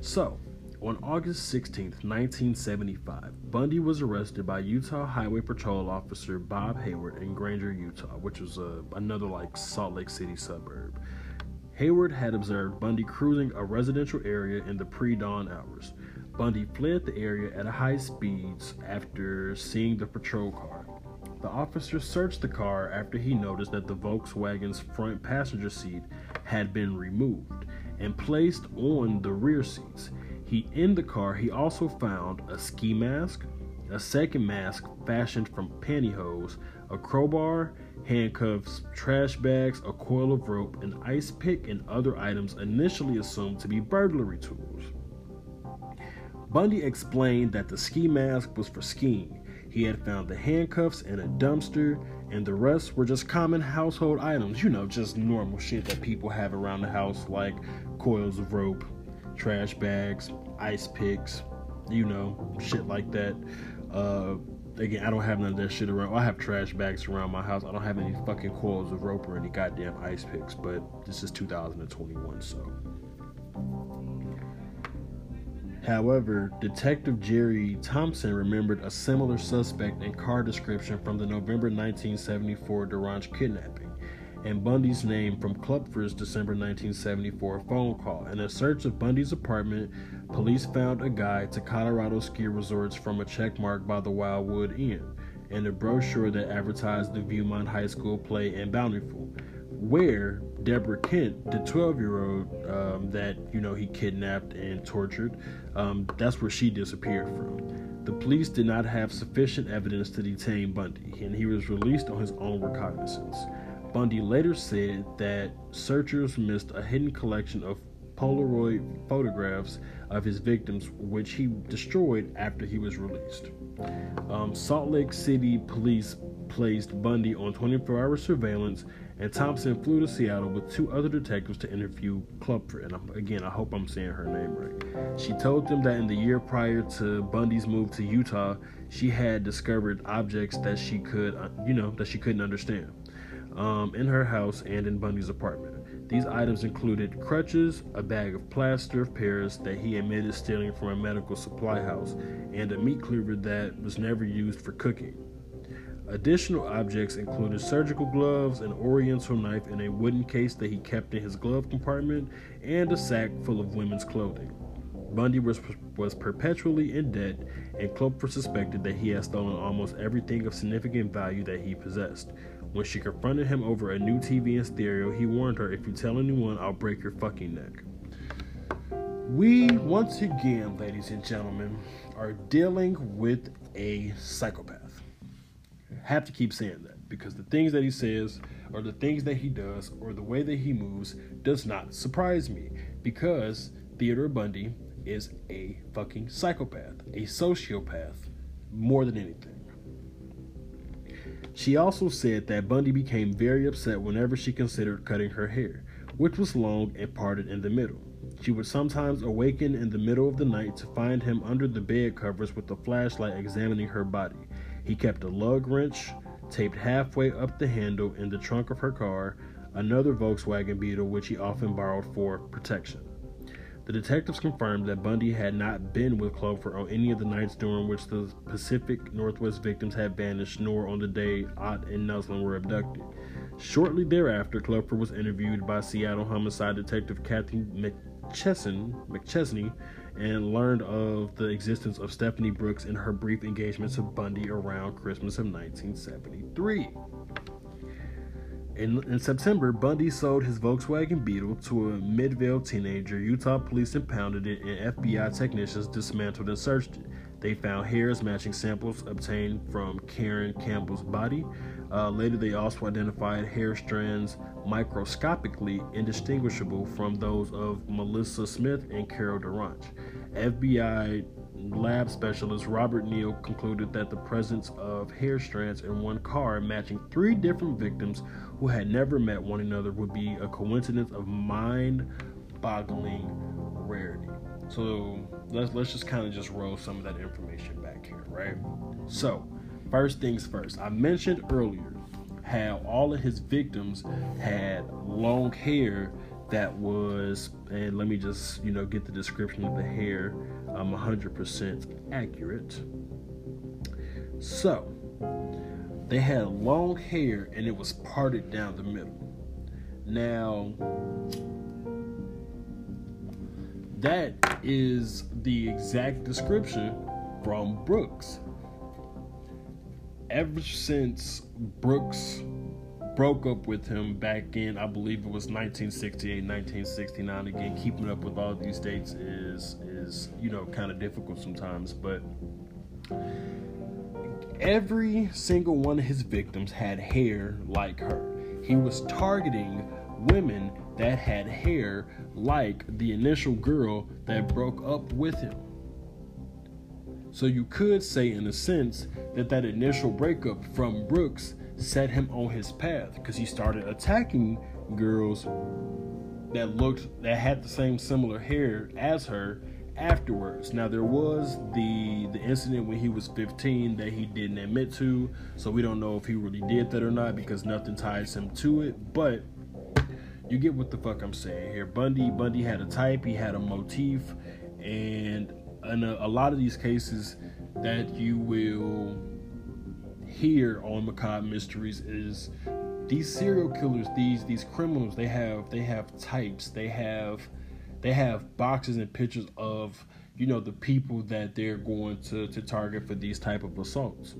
So, on August 16th, 1975, Bundy was arrested by Utah Highway Patrol officer Bob Hayward in Granger, Utah, which was uh, another like Salt Lake City suburb. Hayward had observed Bundy cruising a residential area in the pre dawn hours. Bundy fled the area at high speeds after seeing the patrol car. The officer searched the car after he noticed that the Volkswagen's front passenger seat had been removed and placed on the rear seats. He in the car he also found a ski mask, a second mask fashioned from pantyhose, a crowbar, handcuffs, trash bags, a coil of rope, an ice pick, and other items initially assumed to be burglary tools. Bundy explained that the ski mask was for skiing. He had found the handcuffs in a dumpster, and the rest were just common household items. You know, just normal shit that people have around the house, like coils of rope, trash bags, ice picks, you know, shit like that. Uh, again, I don't have none of that shit around. I have trash bags around my house. I don't have any fucking coils of rope or any goddamn ice picks, but this is 2021, so. However, Detective Jerry Thompson remembered a similar suspect and car description from the November 1974 DaRonch kidnapping, and Bundy's name from Kloepfer's December 1974 phone call. In a search of Bundy's apartment, police found a guide to Colorado ski resorts from a checkmark by the Wildwood Inn and a brochure that advertised the Viewmont High School play in Bountiful where Deborah Kent, the 12 year old um, that you know he kidnapped and tortured, um, that's where she disappeared from. The police did not have sufficient evidence to detain Bundy, and he was released on his own recognizance. Bundy later said that searchers missed a hidden collection of Polaroid photographs of his victims, which he destroyed after he was released. Um, Salt Lake City police placed Bundy on 24 hour surveillance and Thompson flew to Seattle with two other detectives to interview Kloepfer. And I'm, again, I hope I'm saying her name right. She told them that in the year prior to Bundy's move to Utah, she had discovered objects that she could, uh, you know, that she couldn't understand um, in her house and in Bundy's apartment. These items included crutches, a bag of plaster of Paris that he admitted stealing from a medical supply house, and a meat cleaver that was never used for cooking. Additional objects included surgical gloves, an oriental knife in a wooden case that he kept in his glove compartment, and a sack full of women's clothing. Bundy was, was perpetually in debt, and Kloepfer suspected that he had stolen almost everything of significant value that he possessed. When she confronted him over a new TV and stereo, he warned her, If you tell anyone, I'll break your fucking neck. We, once again, ladies and gentlemen, are dealing with a psychopath have to keep saying that because the things that he says or the things that he does or the way that he moves does not surprise me because Theodore Bundy is a fucking psychopath, a sociopath, more than anything. She also said that Bundy became very upset whenever she considered cutting her hair, which was long and parted in the middle. She would sometimes awaken in the middle of the night to find him under the bed covers with a flashlight examining her body. He kept a lug wrench taped halfway up the handle in the trunk of her car, another Volkswagen Beetle which he often borrowed for protection. The detectives confirmed that Bundy had not been with Clover on any of the nights during which the Pacific Northwest victims had vanished, nor on the day Ott and Naslund were abducted. Shortly thereafter, Clover was interviewed by Seattle homicide detective Kathy McChesney, McChesney and learned of the existence of Stephanie Brooks in her brief engagement to Bundy around Christmas of 1973. In, in, September, Bundy sold his Volkswagen Beetle to a Midvale teenager. Utah police impounded it, and FBI technicians dismantled and searched it. They found hairs matching samples obtained from Karen Campbell's body. Uh, later, they also identified hair strands microscopically indistinguishable from those of Melissa Smith and Carol DaRonch. FBI lab specialist Robert Neal concluded that the presence of hair strands in one car matching three different victims who had never met one another would be a coincidence of mind-boggling rarity. So let's let's just kind of just roll some of that information back here, right? So first things first, I mentioned earlier how all of his victims had long hair that was, and let me just you know get the description of the hair, um, 100% accurate. So they had long hair and it was parted down the middle. Now that is the exact description from Brooks. Ever since Brooks broke up with him back in, I believe it was 1968, 1969. Again, keeping up with all these dates is is you know kind of difficult sometimes, but every single one of his victims had hair like her. He was targeting women that had hair like the initial girl that broke up with him. So you could say, in a sense, that that initial breakup from Brooks set him on his path because he started attacking girls that looked that had the same similar hair as her afterwards. Now there was the the incident when he was 15 that he didn't admit to, so we don't know if he really did that or not because nothing ties him to it, but you get what the fuck I'm saying here. Bundy Bundy had a type, he had a motif, and in a, a lot of these cases that you will hear on macabre mysteries is these serial killers these these criminals they have they have types they have they have boxes and pictures of you know the people that they're going to to target for these type of assaults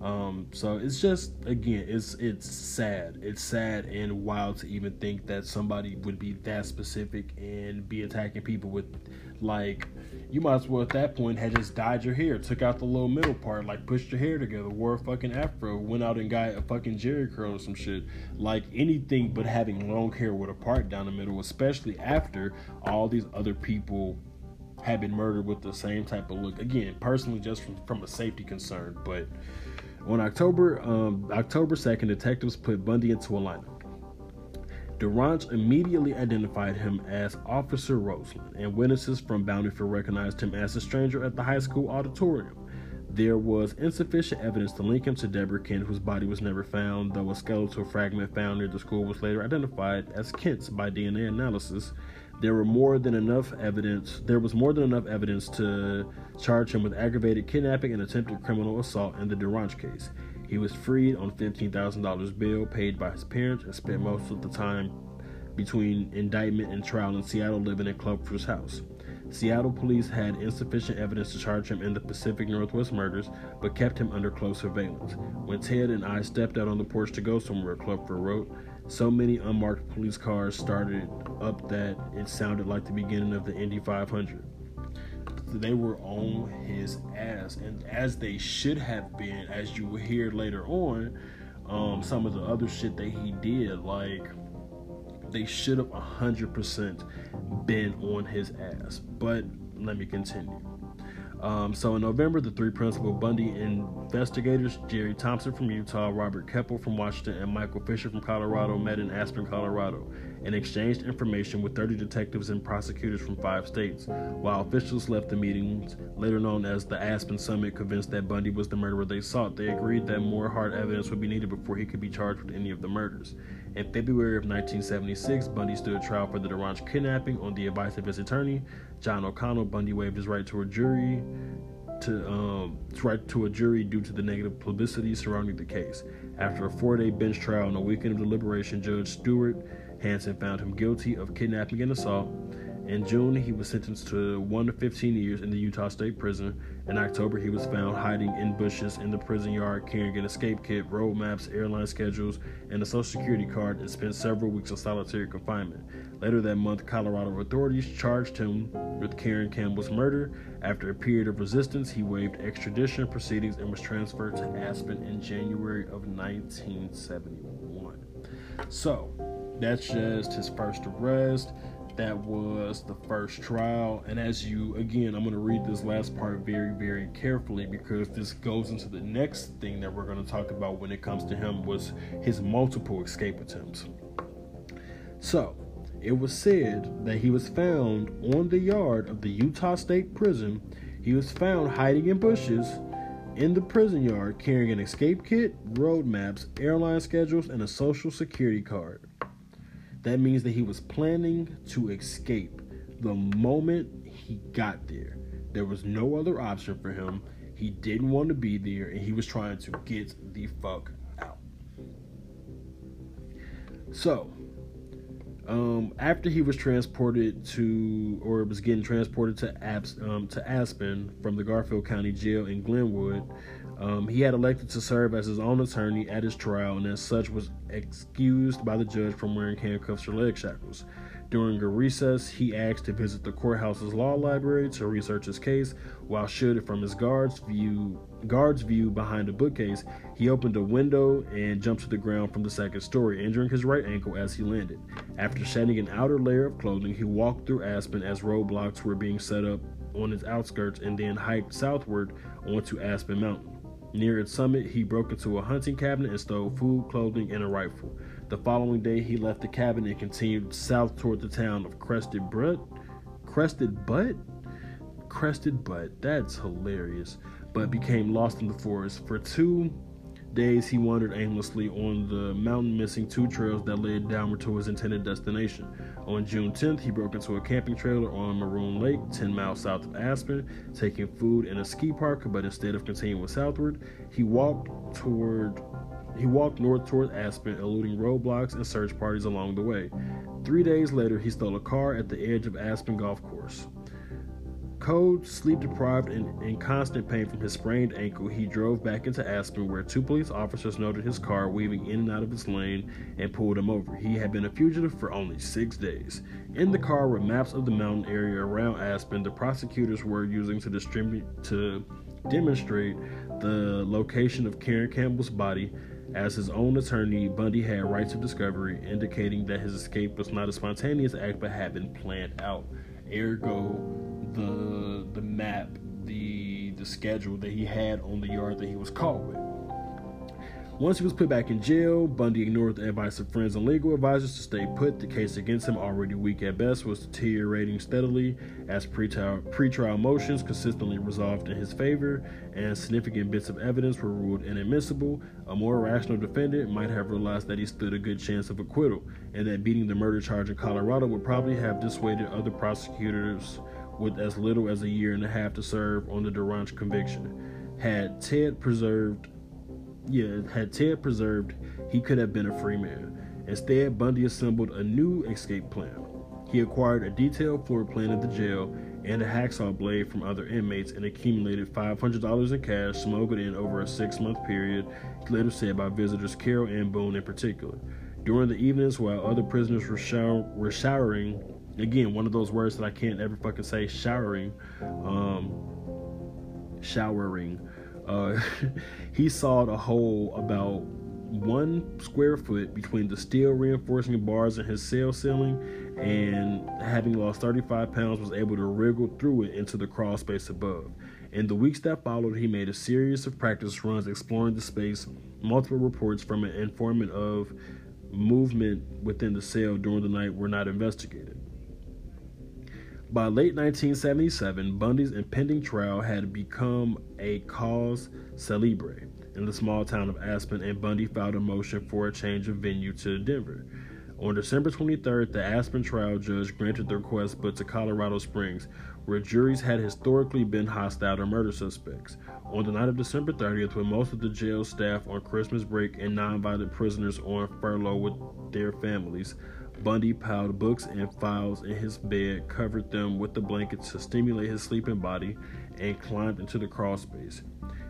um, so it's just again, it's it's sad. It's sad and wild to even think that somebody would be that specific and be attacking people with like you might as well at that point had just dyed your hair, took out the little middle part, like pushed your hair together, wore a fucking afro, went out and got a fucking jerry curl or some shit. Like anything but having long hair with a part down the middle, especially after all these other people have been murdered with the same type of look. Again, personally, just from, from a safety concern, but on October um, October 2nd, detectives put Bundy into a lineup. DaRonch immediately identified him as Officer Roseland, and witnesses from Bountiful recognized him as a stranger at the high school auditorium. There was insufficient evidence to link him to Deborah Kent, whose body was never found, though a skeletal fragment found near the school was later identified as Kent's by DNA analysis, there were more than enough evidence there was more than enough evidence to charge him with aggravated kidnapping and attempted criminal assault in the DaRonch case. He was freed on $15,000 bail paid by his parents and spent most of the time between indictment and trial in Seattle living in Clover's house. Seattle police had insufficient evidence to charge him in the Pacific Northwest murders, but kept him under close surveillance. When Ted and I stepped out on the porch to go somewhere, Clover wrote, so many unmarked police cars started up that it sounded like the beginning of the Indy 500. They were on his ass, and as they should have been, as you will hear later on, um, some of the other shit that he did, like they should have 100% been on his ass. But let me continue. Um, so in November, the three principal Bundy investigators, Jerry Thompson from Utah, Robert Keppel from Washington, and Michael Fisher from Colorado, met in Aspen, Colorado, and exchanged information with 30 detectives and prosecutors from five states. While officials left the meetings, later known as the Aspen Summit, convinced that Bundy was the murderer they sought, they agreed that more hard evidence would be needed before he could be charged with any of the murders. In February of 1976, Bundy stood trial for the DaRonch kidnapping on the advice of his attorney, John O'Connell. Bundy waived his right to a jury to um, right to a jury due to the negative publicity surrounding the case. After a four-day bench trial and a weekend of deliberation, Judge Stuart Hansen found him guilty of kidnapping and assault. In June, he was sentenced to 1 to 15 years in the Utah State Prison. In October, he was found hiding in bushes in the prison yard, carrying an escape kit, road maps, airline schedules, and a social security card, and spent several weeks in solitary confinement. Later that month, Colorado authorities charged him with Karen Campbell's murder. After a period of resistance, he waived extradition proceedings and was transferred to Aspen in January of 1971. So, that's just his first arrest that was the first trial. And as you, again, I'm going to read this last part very, very carefully because this goes into the next thing that we're going to talk about when it comes to him was his multiple escape attempts. So, it was said that he was found on the yard of the Utah State Prison. He was found hiding in bushes in the prison yard carrying an escape kit, road maps, airline schedules, and a social security card. That means that he was planning to escape the moment he got there. There was no other option for him. He didn't want to be there and he was trying to get the fuck out. So, um, after he was transported to, or was getting transported to, Abs, um, to Aspen from the Garfield County Jail in Glenwood, um, he had elected to serve as his own attorney at his trial and, as such, was excused by the judge from wearing handcuffs or leg shackles. During a recess, he asked to visit the courthouse's law library to research his case. While shielded from his guards' view, guard's view behind a bookcase, he opened a window and jumped to the ground from the second story, injuring his right ankle as he landed. After shedding an outer layer of clothing, he walked through Aspen as roadblocks were being set up on its outskirts and then hiked southward onto Aspen Mountain. Near its summit, he broke into a hunting cabinet and stole food, clothing, and a rifle. The following day, he left the cabin and continued south toward the town of Crested Butte. Crested Butte? Crested Butte. That's hilarious. But became lost in the forest. For two days, he wandered aimlessly on the mountain, missing two trails that led downward to his intended destination. On June 10th, he broke into a camping trailer on Maroon Lake, 10 miles south of Aspen, taking food in a ski park, but instead of continuing southward, he walked toward he walked north toward Aspen, eluding roadblocks and search parties along the way. Three days later, he stole a car at the edge of Aspen Golf Course. Cold, sleep deprived, and in constant pain from his sprained ankle, he drove back into Aspen, where two police officers noted his car weaving in and out of its lane and pulled him over. He had been a fugitive for only six days. In the car were maps of the mountain area around Aspen the prosecutors were using to distribute to demonstrate the location of Karen Campbell's body. As his own attorney, Bundy had rights of discovery, indicating that his escape was not a spontaneous act but had been planned out. Ergo, the the map, the the schedule that he had on the yard that he was caught with. Once he was put back in jail, Bundy ignored the advice of friends and legal advisors to stay put. The case against him, already weak at best, was deteriorating steadily as pretrial, pretrial motions consistently resolved in his favor and significant bits of evidence were ruled inadmissible. A more rational defendant might have realized that he stood a good chance of acquittal and that beating the murder charge in Colorado would probably have dissuaded other prosecutors with as little as a year and a half to serve on the DaRonch conviction. Had Ted preserved, yeah, had Ted preserved, he could have been a free man. Instead, Bundy assembled a new escape plan. He acquired a detailed floor plan of the jail and a hacksaw blade from other inmates and accumulated $500 in cash smuggled in over a six month period, later said by visitors Carol Ann Boone in particular. During the evenings, while other prisoners were, shower- were showering again, one of those words that I can't ever fucking say. Showering, um, showering. Uh, [LAUGHS] he sawed a hole about one square foot between the steel reinforcing bars in his cell ceiling, and having lost 35 pounds, was able to wriggle through it into the crawl space above. In the weeks that followed, he made a series of practice runs exploring the space. Multiple reports from an informant of movement within the cell during the night were not investigated. By late 1977, Bundy's impending trial had become a cause celebre in the small town of Aspen, and Bundy filed a motion for a change of venue to Denver. On December 23rd, the Aspen trial judge granted the request, but to Colorado Springs, where juries had historically been hostile to murder suspects. On the night of December 30th, when most of the jail staff on Christmas break and nonviolent prisoners on furlough with their families, Bundy piled books and files in his bed, covered them with the blanket to stimulate his sleeping body, and climbed into the crawl space.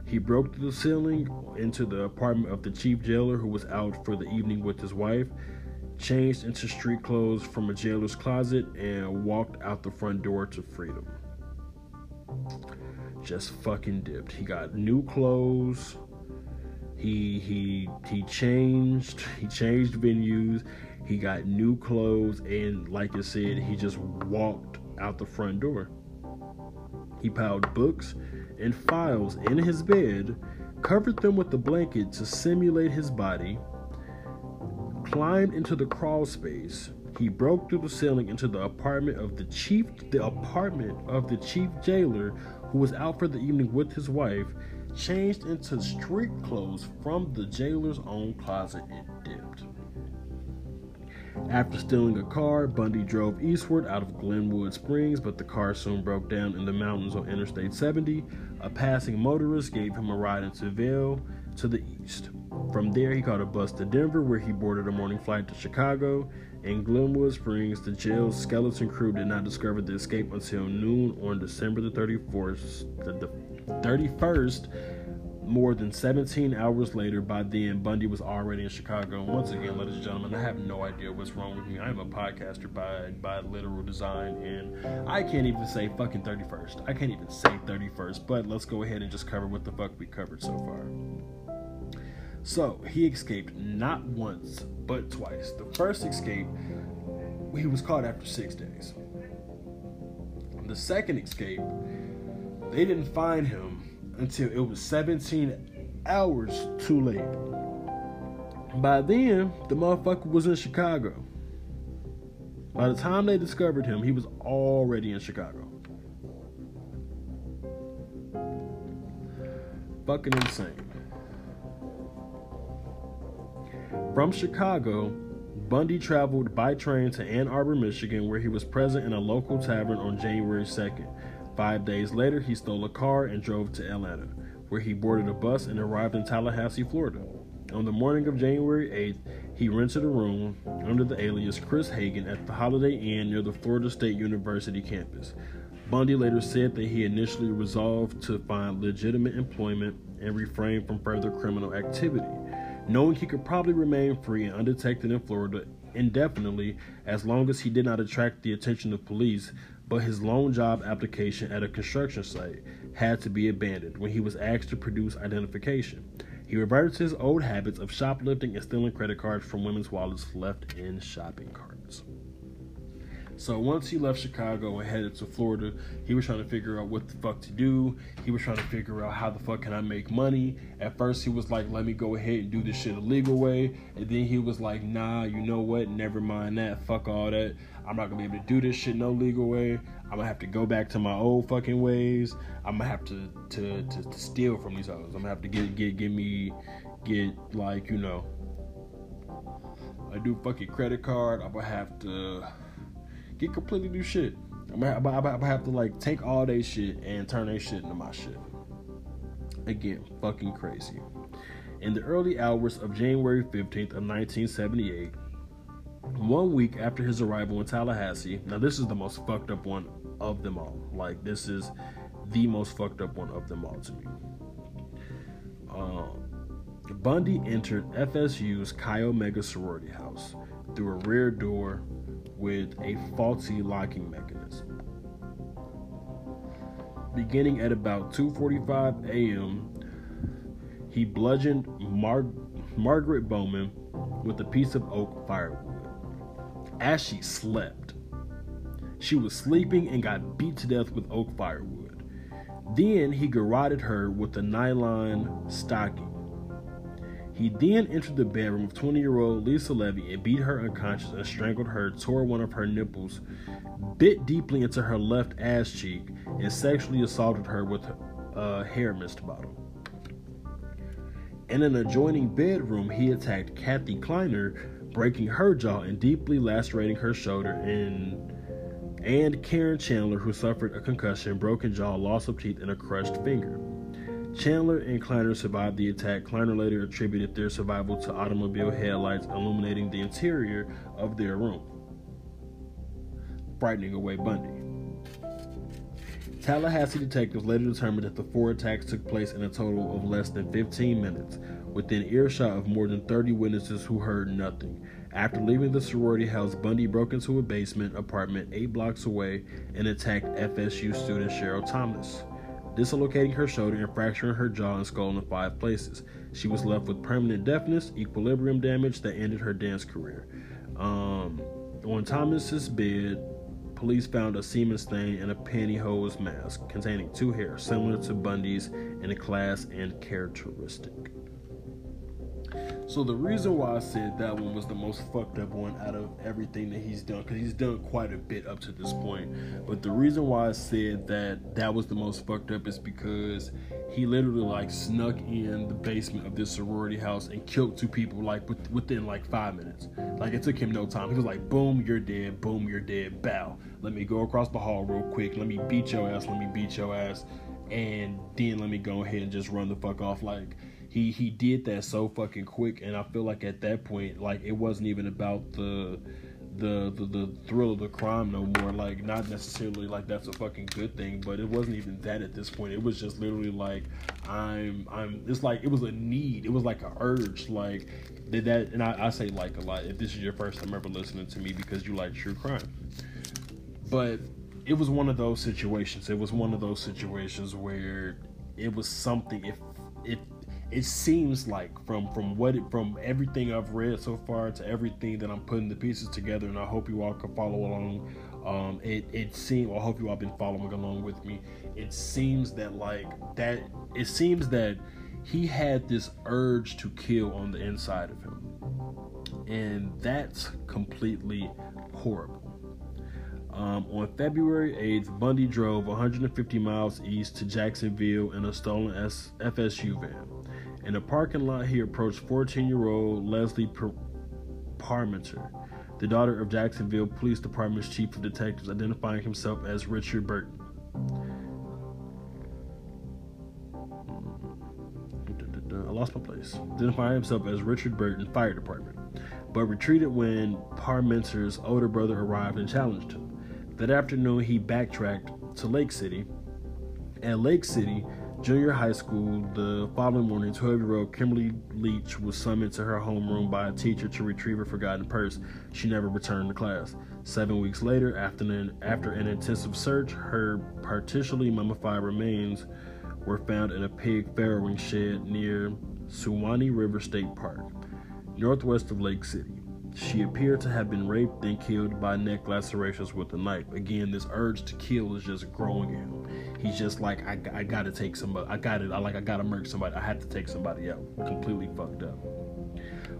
He broke through the ceiling into the apartment of the chief jailer who was out for the evening with his wife, changed into street clothes from a jailer's closet, and walked out the front door to freedom. Just fucking dipped. He got new clothes. He he he changed. He changed venues he got new clothes, and like I said, he just walked out the front door. He piled books and files in his bed, covered them with a blanket to simulate his body, climbed into the crawl space. He broke through the ceiling into the apartment of the chief the apartment of the chief jailer who was out for the evening with his wife, changed into street clothes from the jailer's own closet and dipped. After stealing a car, Bundy drove eastward out of Glenwood Springs, but the car soon broke down in the mountains on Interstate 70. A passing motorist gave him a ride into Vail to the east. From there, he caught a bus to Denver, where he boarded a morning flight to Chicago. In Glenwood Springs, the jail's skeleton crew did not discover the escape until noon on December the 34th, the 31st, more than 17 hours later, by then, Bundy was already in Chicago. And once again, ladies and gentlemen, I have no idea what's wrong with me. I am a podcaster by by literal design, and I can't even say fucking 31st. I can't even say 31st. But let's go ahead and just cover what the fuck we covered so far. So he escaped not once, but twice. The first escape, he was caught after six days. The second escape, they didn't find him until it was 17 hours too late. By then, the motherfucker was in Chicago. By the time they discovered him, he was already in Chicago. Fucking insane. From Chicago, Bundy traveled by train to Ann Arbor, Michigan, where he was present in a local tavern on January 2nd. Five days later, he stole a car and drove to Atlanta, where he boarded a bus and arrived in Tallahassee, Florida. On the morning of January 8th, he rented a room under the alias Chris Hagen at the Holiday Inn near the Florida State University campus. Bundy later said that he initially resolved to find legitimate employment and refrain from further criminal activity, knowing he could probably remain free and undetected in Florida indefinitely as long as he did not attract the attention of police but his loan job application at a construction site had to be abandoned when he was asked to produce identification. He reverted to his old habits of shoplifting and stealing credit cards from women's wallets left in shopping carts. So once he left Chicago and headed to Florida, he was trying to figure out what the fuck to do. He was trying to figure out how the fuck can I make money. At first he was like, let me go ahead and do this shit a legal way. And then he was like, nah, you know what? Never mind that. Fuck all that. I'm not gonna be able to do this shit no legal way. I'm gonna have to go back to my old fucking ways. I'm gonna have to to, to, to steal from these hoes. I'm gonna have to get get get me get like you know a new fucking credit card. I'm gonna have to get completely new shit. I'm gonna, have to like take all their shit and turn their shit into my shit. Again, fucking crazy. In the early hours of January 15th of 1978, one week after his arrival in Tallahassee, now this is the most fucked up one of them all. Like this is the most fucked up one of them all to me. Um, Bundy entered FSU's Chi Omega sorority house through a rear door with a faulty locking mechanism. Beginning at about 2:45 a.m., he bludgeoned Mar- Margaret Bowman with a piece of oak firewood as she slept. She was sleeping and got beat to death with oak firewood. Then he garroted her with a nylon stocking. He then entered the bedroom of 20 year old Lisa Levy and beat her unconscious and strangled her, tore one of her nipples, bit deeply into her left ass cheek, and sexually assaulted her with a hair mist bottle. In an adjoining bedroom, he attacked Kathy Kleiner, breaking her jaw and deeply lacerating her shoulder, and and Karen Chandler, who suffered a concussion, broken jaw, loss of teeth, and a crushed finger. Chandler and Kleiner survived the attack. Kleiner later attributed their survival to automobile headlights illuminating the interior of their room, frightening away Bundy. Tallahassee detectives later determined that the four attacks took place in a total of less than 15 minutes, within earshot of more than 30 witnesses who heard nothing. After leaving the sorority house, Bundy broke into a basement apartment eight blocks away and attacked FSU student Cheryl Thomas dislocating her shoulder and fracturing her jaw and skull in five places. She was left with permanent deafness, equilibrium damage that ended her dance career. Um, on Thomas's bed, police found a semen stain and a pantyhose mask containing two hairs similar to Bundy's in a class and characteristic. So the reason why I said that one was the most fucked up one out of everything that he's done, because he's done quite a bit up to this point. But the reason why I said that that was the most fucked up is because he literally like snuck in the basement of this sorority house and killed two people like within like five minutes. Like it took him no time. He was like, boom, you're dead. Boom, you're dead. Bow. Let me go across the hall real quick. Let me beat your ass. Let me beat your ass. And then let me go ahead and just run the fuck off. Like he he did that so fucking quick and i feel like at that point like it wasn't even about the the, the the thrill of the crime no more. Like not necessarily like that's a fucking good thing but it wasn't even that at this point. It was just literally like i'm i'm it's like it was a need. It was like a urge like did that and I, I say like a lot. If this is your first time ever listening to me because you like true crime. But it was one of those situations. It was one of those situations where it was something if if it seems like from from what it, from everything I've read so far to everything that I'm putting the pieces together, and I hope you all can follow along. Um, it it seems. I hope you all been following along with me. It seems that like that. It seems that he had this urge to kill on the inside of him, and that's completely horrible. Um, on February 8th, Bundy drove 150 miles east to Jacksonville in a stolen FSU van. In a parking lot, he approached 14 year old Leslie Parmenter, the daughter of Jacksonville Police Department's chief of detectives, identifying himself as Richard Burton. I lost my place. Identifying himself as Richard Burton, Fire Department, but retreated when Parmenter's older brother arrived and challenged him. That afternoon, he backtracked to Lake City. At Lake City, junior high school, the following morning, 12 year old Kimberly Leach was summoned to her homeroom by a teacher to retrieve her forgotten purse. She never returned to class. Seven weeks later, after an, after an intensive search, her partially mummified remains were found in a pig farrowing shed near Suwannee River State Park, northwest of Lake City. She appeared to have been raped and killed by neck lacerations with a knife. Again, this urge to kill is just growing in. He's just like, I, I gotta take somebody. I got it. I like, I gotta merge somebody. I had to take somebody out. Completely fucked up.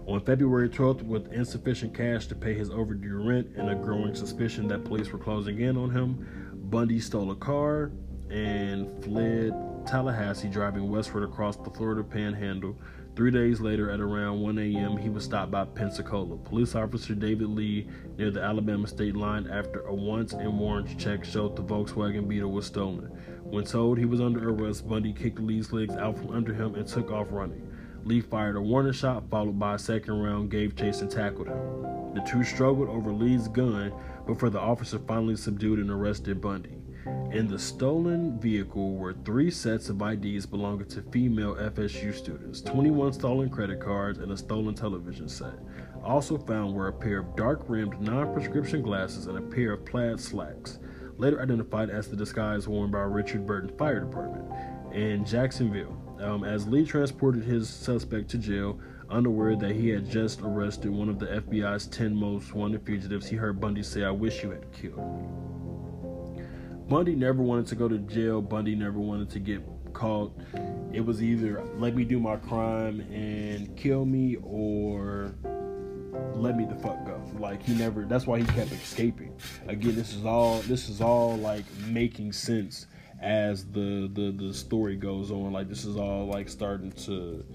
On February 12th, with insufficient cash to pay his overdue rent and a growing suspicion that police were closing in on him, Bundy stole a car and fled Tallahassee, driving westward across the Florida Panhandle Three days later, at around 1 a.m., he was stopped by Pensacola. Police officer David Lee near the Alabama state line after a once and warrant check showed the Volkswagen Beetle was stolen. When told he was under arrest, Bundy kicked Lee's legs out from under him and took off running. Lee fired a warning shot, followed by a second round, gave chase and tackled him. The two struggled over Lee's gun before the officer finally subdued and arrested Bundy. In the stolen vehicle were three sets of IDs belonging to female FSU students, 21 stolen credit cards, and a stolen television set. Also found were a pair of dark rimmed non prescription glasses and a pair of plaid slacks, later identified as the disguise worn by Richard Burton Fire Department in Jacksonville. Um, as Lee transported his suspect to jail, unaware that he had just arrested one of the FBI's 10 most wanted fugitives, he heard Bundy say, I wish you had killed. Bundy never wanted to go to jail. Bundy never wanted to get caught. It was either let me do my crime and kill me or let me the fuck go. Like he never that's why he kept escaping. Again, this is all this is all like making sense as the the the story goes on. Like this is all like starting to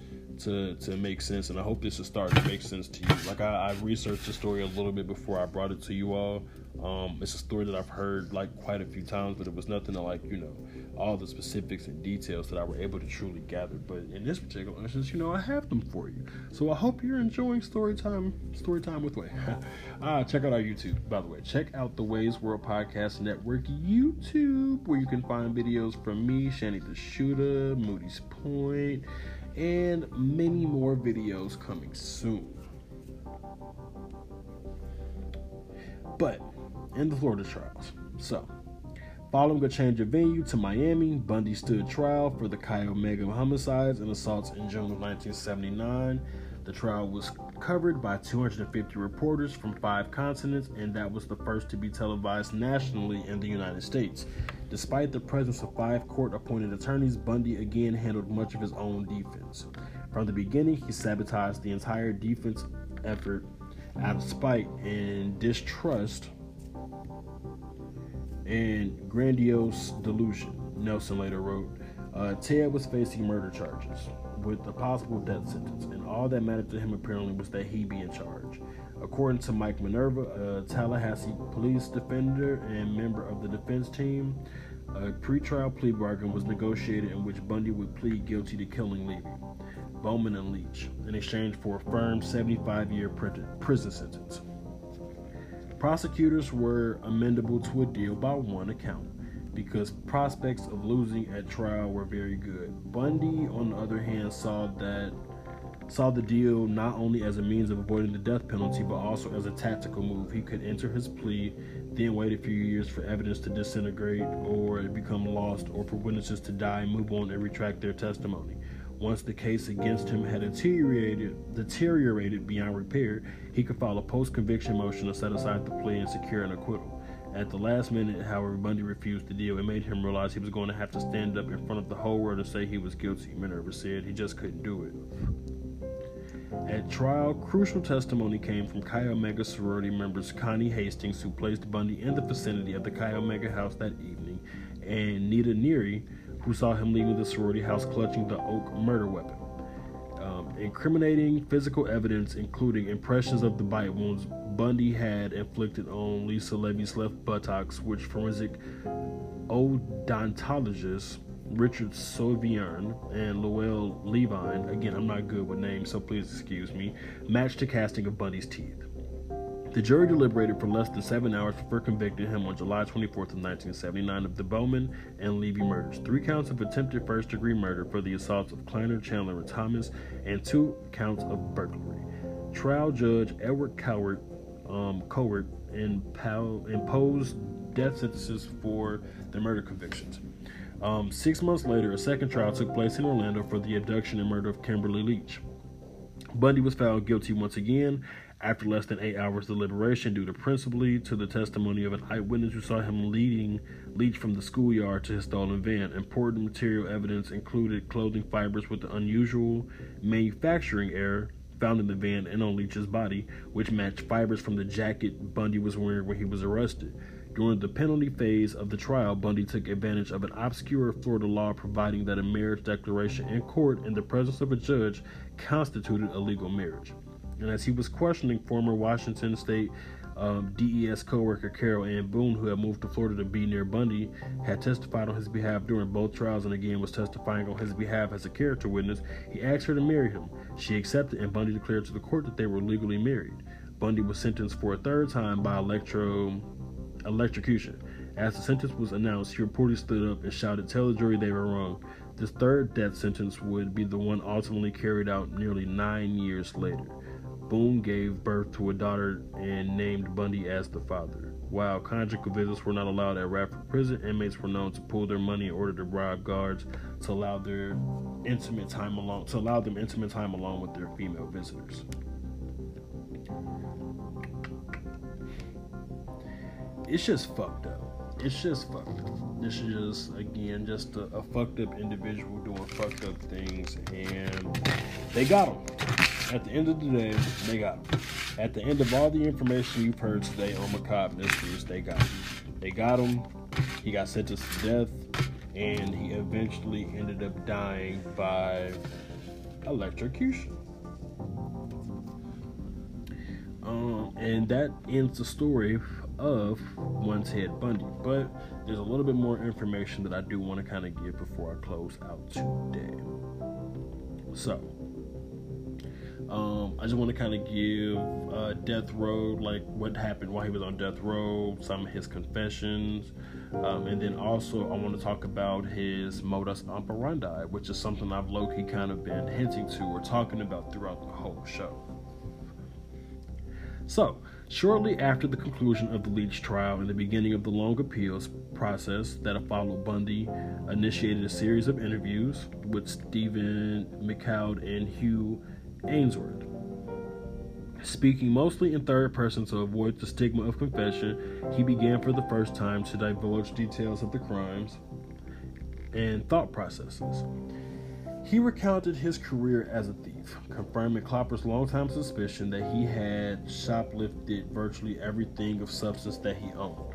to to make sense, and I hope this is starting to make sense to you. Like I, I researched the story a little bit before I brought it to you all. Um, it's a story that I've heard like quite a few times, but it was nothing to like you know all the specifics and details that I were able to truly gather. But in this particular instance, you know, I have them for you. So I hope you're enjoying story time. Story time with Wei. [LAUGHS] ah, check out our YouTube, by the way. Check out the Wei's World Podcast Network YouTube, where you can find videos from me, Shanny the Shooter, Moody's Point and many more videos coming soon. But in the Florida trials, so following a change of venue to Miami, Bundy stood trial for the Chi Omega homicides and assaults in June of 1979. The trial was covered by 250 reporters from five continents, and that was the first to be televised nationally in the United States. Despite the presence of five court appointed attorneys, Bundy again handled much of his own defense. From the beginning, he sabotaged the entire defense effort out of spite and distrust and grandiose delusion, Nelson later wrote. Uh, Ted was facing murder charges with a possible death sentence, and all that mattered to him apparently was that he be in charge. According to Mike Minerva, a Tallahassee police defender and member of the defense team, a pretrial plea bargain was negotiated in which Bundy would plead guilty to killing Levy, Bowman, and Leach in exchange for a firm 75 year prison sentence. Prosecutors were amendable to a deal by one account because prospects of losing at trial were very good. Bundy, on the other hand, saw that saw the deal not only as a means of avoiding the death penalty, but also as a tactical move. He could enter his plea, then wait a few years for evidence to disintegrate or become lost, or for witnesses to die, move on, and retract their testimony. Once the case against him had deteriorated, deteriorated beyond repair, he could file a post-conviction motion to set aside the plea and secure an acquittal. At the last minute, however, Bundy refused the deal. It made him realize he was going to have to stand up in front of the whole world and say he was guilty. Minerva said he just couldn't do it. At trial, crucial testimony came from Chi Omega sorority members Connie Hastings, who placed Bundy in the vicinity of the Chi Omega house that evening, and Nita Neary, who saw him leaving the sorority house clutching the oak murder weapon. Um, incriminating physical evidence, including impressions of the bite wounds Bundy had inflicted on Lisa Levy's left buttocks, which forensic odontologist Richard Souviron and Lowell Levine, again, I'm not good with names, so please excuse me, matched the casting of Bundy's teeth. The jury deliberated for less than seven hours before convicting him on July 24th of 1979 of the Bowman and Levy murders, three counts of attempted first-degree murder for the assaults of Kleiner, Chandler, and Thomas, and two counts of burglary. Trial judge Edward Cowart, um, Cowart imposed death sentences for the murder convictions. Um, six months later, a second trial took place in Orlando for the abduction and murder of Kimberly Leach. Bundy was found guilty once again after less than eight hours deliberation due to principally to the testimony of an eyewitness who saw him leading Leach from the schoolyard to his stolen van. Important material evidence included clothing fibers with the unusual manufacturing error found in the van and on Leach's body, which matched fibers from the jacket Bundy was wearing when he was arrested. During the penalty phase of the trial, Bundy took advantage of an obscure Florida law providing that a marriage declaration in court in the presence of a judge constituted a legal marriage. And as he was questioning former Washington State um, DES co-worker Carol Ann Boone, who had moved to Florida to be near Bundy, had testified on his behalf during both trials and again was testifying on his behalf as a character witness. He asked her to marry him. She accepted, and Bundy declared to the court that they were legally married. Bundy was sentenced for a third time by electro electrocution. As the sentence was announced, he reportedly stood up and shouted, Tell the jury they were wrong. This third death sentence would be the one ultimately carried out nearly nine years later. Boone gave birth to a daughter and named Bundy as the father. While conjugal visits were not allowed at Raiford Prison, inmates were known to pull their money in order to bribe guards to allow their intimate time alone to allow them intimate time alone with their female visitors. It's just fucked up. It's just fucked up. this is just again just a, a fucked up individual doing fucked up things, and they got him. At the end of the day, they got. At the end of all the information you've heard today on Macabre Mysteries, they got him. They got him. He got sentenced to death, and he eventually ended up dying by electrocution. Um, and that ends the story of one Ted Bundy. But there's a little bit more information that I do want to kind of give before I close out today. So, um, I just want to kind of give uh, Death Row, like what happened while he was on Death Row, some of his confessions, um, and then also I want to talk about his modus operandi, which is something I've low key kind of been hinting to or talking about throughout the whole show. So, shortly after the conclusion of the Leach trial and the beginning of the long appeals process that followed, Bundy initiated a series of interviews with Stephen McCloud and Hugh Aynesworth. Speaking mostly in third person to avoid the stigma of confession, he began for the first time to divulge details of the crimes and thought processes. He recounted his career as a thief, confirming Kloepfer's longtime suspicion that he had shoplifted virtually everything of substance that he owned.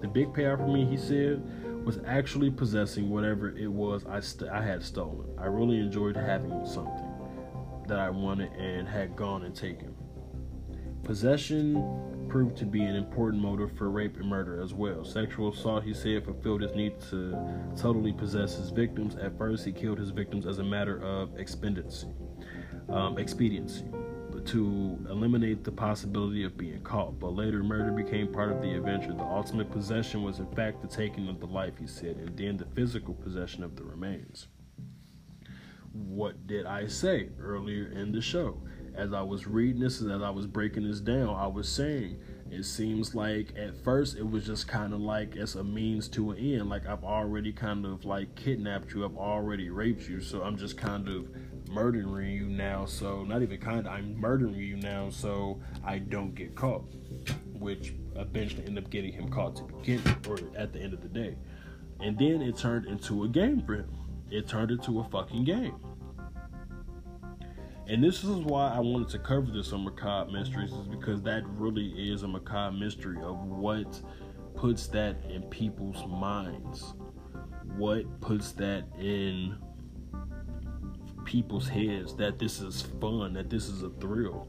The big payoff for me, he said, was actually possessing whatever it was I, st- I had stolen. I really enjoyed having something that I wanted and had gone and taken. Possession proved to be an important motive for rape and murder as well. Sexual assault, he said, fulfilled his need to totally possess his victims. At first, he killed his victims as a matter of expediency, um, expediency, to eliminate the possibility of being caught. But later, murder became part of the adventure. The ultimate possession was, in fact, the taking of the life, he said, and then the physical possession of the remains. What did I say earlier in the show? as I was reading this and as I was breaking this down, I was saying it seems like at first it was just kind of like as a means to an end. Like I've already kind of like kidnapped you, I've already raped you, so I'm just kind of murdering you now. So not even kind of, I'm murdering you now, so I don't get caught. Which eventually end up getting him caught to begin or at the end of the day. And then it turned into a game for him. It turned into a fucking game. And this is why I wanted to cover this on Macabre Mysteries, is because that really is a macabre mystery of what puts that in people's minds. What puts that in people's heads that this is fun, that this is a thrill?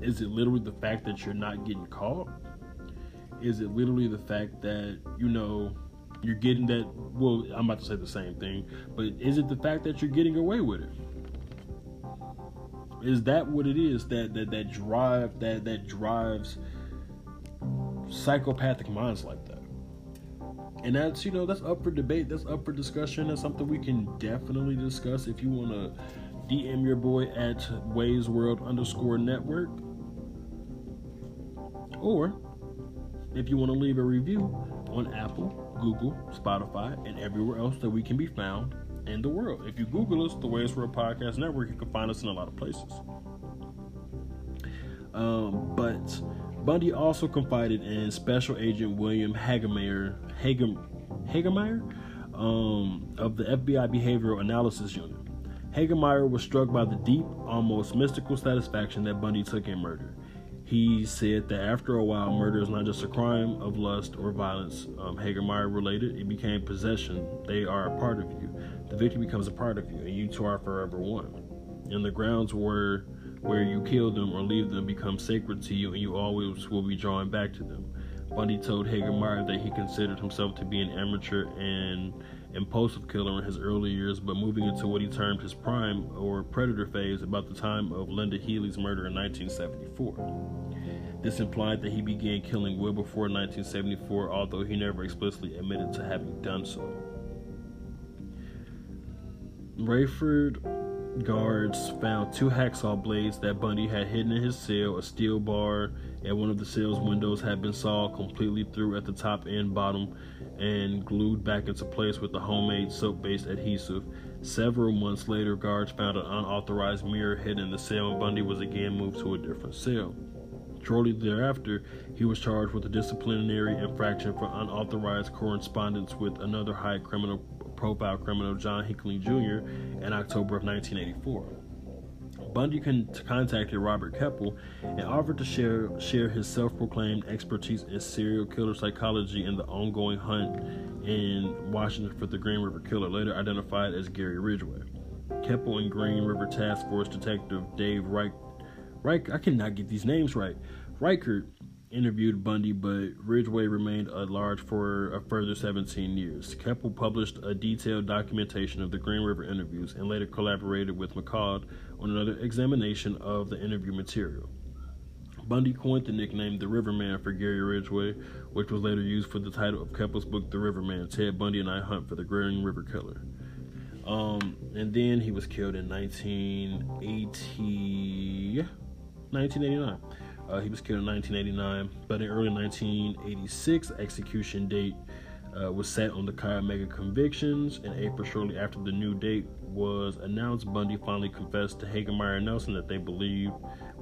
Is it literally the fact that you're not getting caught? Is it literally the fact that, you know, you're getting that? Well, I'm about to say the same thing, but is it the fact that you're getting away with it? Is that what it is that that that drive that that drives psychopathic minds like that? And that's you know that's up for debate. That's up for discussion. That's something we can definitely discuss. If you want to DM your boy at Wei's World underscore Network, or if you want to leave a review on Apple, Google, Spotify, and everywhere else that we can be found in the world. If you Google us, the Wei's World Podcast Network, you can find us in a lot of places. Um, but Bundy also confided in Special Agent William Hagmaier, Hagem, Hagmaier um, of the FBI Behavioral Analysis Unit. Hagmaier was struck by the deep, almost mystical satisfaction that Bundy took in murder. He said that after a while, murder is not just a crime of lust or violence, um, Hagmaier related, it became possession. They are a part of you the victim becomes a part of you, and you two are forever one. And the grounds where where you kill them or leave them become sacred to you, and you always will be drawn back to them. Bundy told Hagmaier that he considered himself to be an amateur and impulsive killer in his early years, but moving into what he termed his prime or predator phase about the time of Linda Healy's murder in 1974. This implied that he began killing well before 1974, although he never explicitly admitted to having done so. Raiford guards found two hacksaw blades that Bundy had hidden in his cell. A steel bar at one of the sales windows had been sawed completely through at the top and bottom and glued back into place with a homemade soap based adhesive. Several months later, guards found an unauthorized mirror hidden in the cell, and Bundy was again moved to a different cell. Shortly thereafter, he was charged with a disciplinary infraction for unauthorized correspondence with another high criminal profile criminal, John Hinckley Jr., in October of 1984. Bundy con- contacted Robert Keppel and offered to share share his self-proclaimed expertise in serial killer psychology in the ongoing hunt in Washington for the Green River Killer, later identified as Gary Ridgway. Keppel and Green River Task Force Detective Dave Reich, Reich I cannot get these names right. Reichert interviewed Bundy, but Ridgway remained at large for a further 17 years. Keppel published a detailed documentation of the Green River interviews and later collaborated with McCall on another examination of the interview material. Bundy coined the nickname the Riverman for Gary Ridgway, which was later used for the title of Keppel's book The Riverman, Ted Bundy and I Hunt for the Green River Killer. Um, and then he was killed in 1980, 1989. Uh, he was killed in 1989, but in early 1986, execution date uh, was set on the Chi Omega convictions. In April, shortly after the new date was announced, Bundy finally confessed to Hagmaier and Nelson that they believed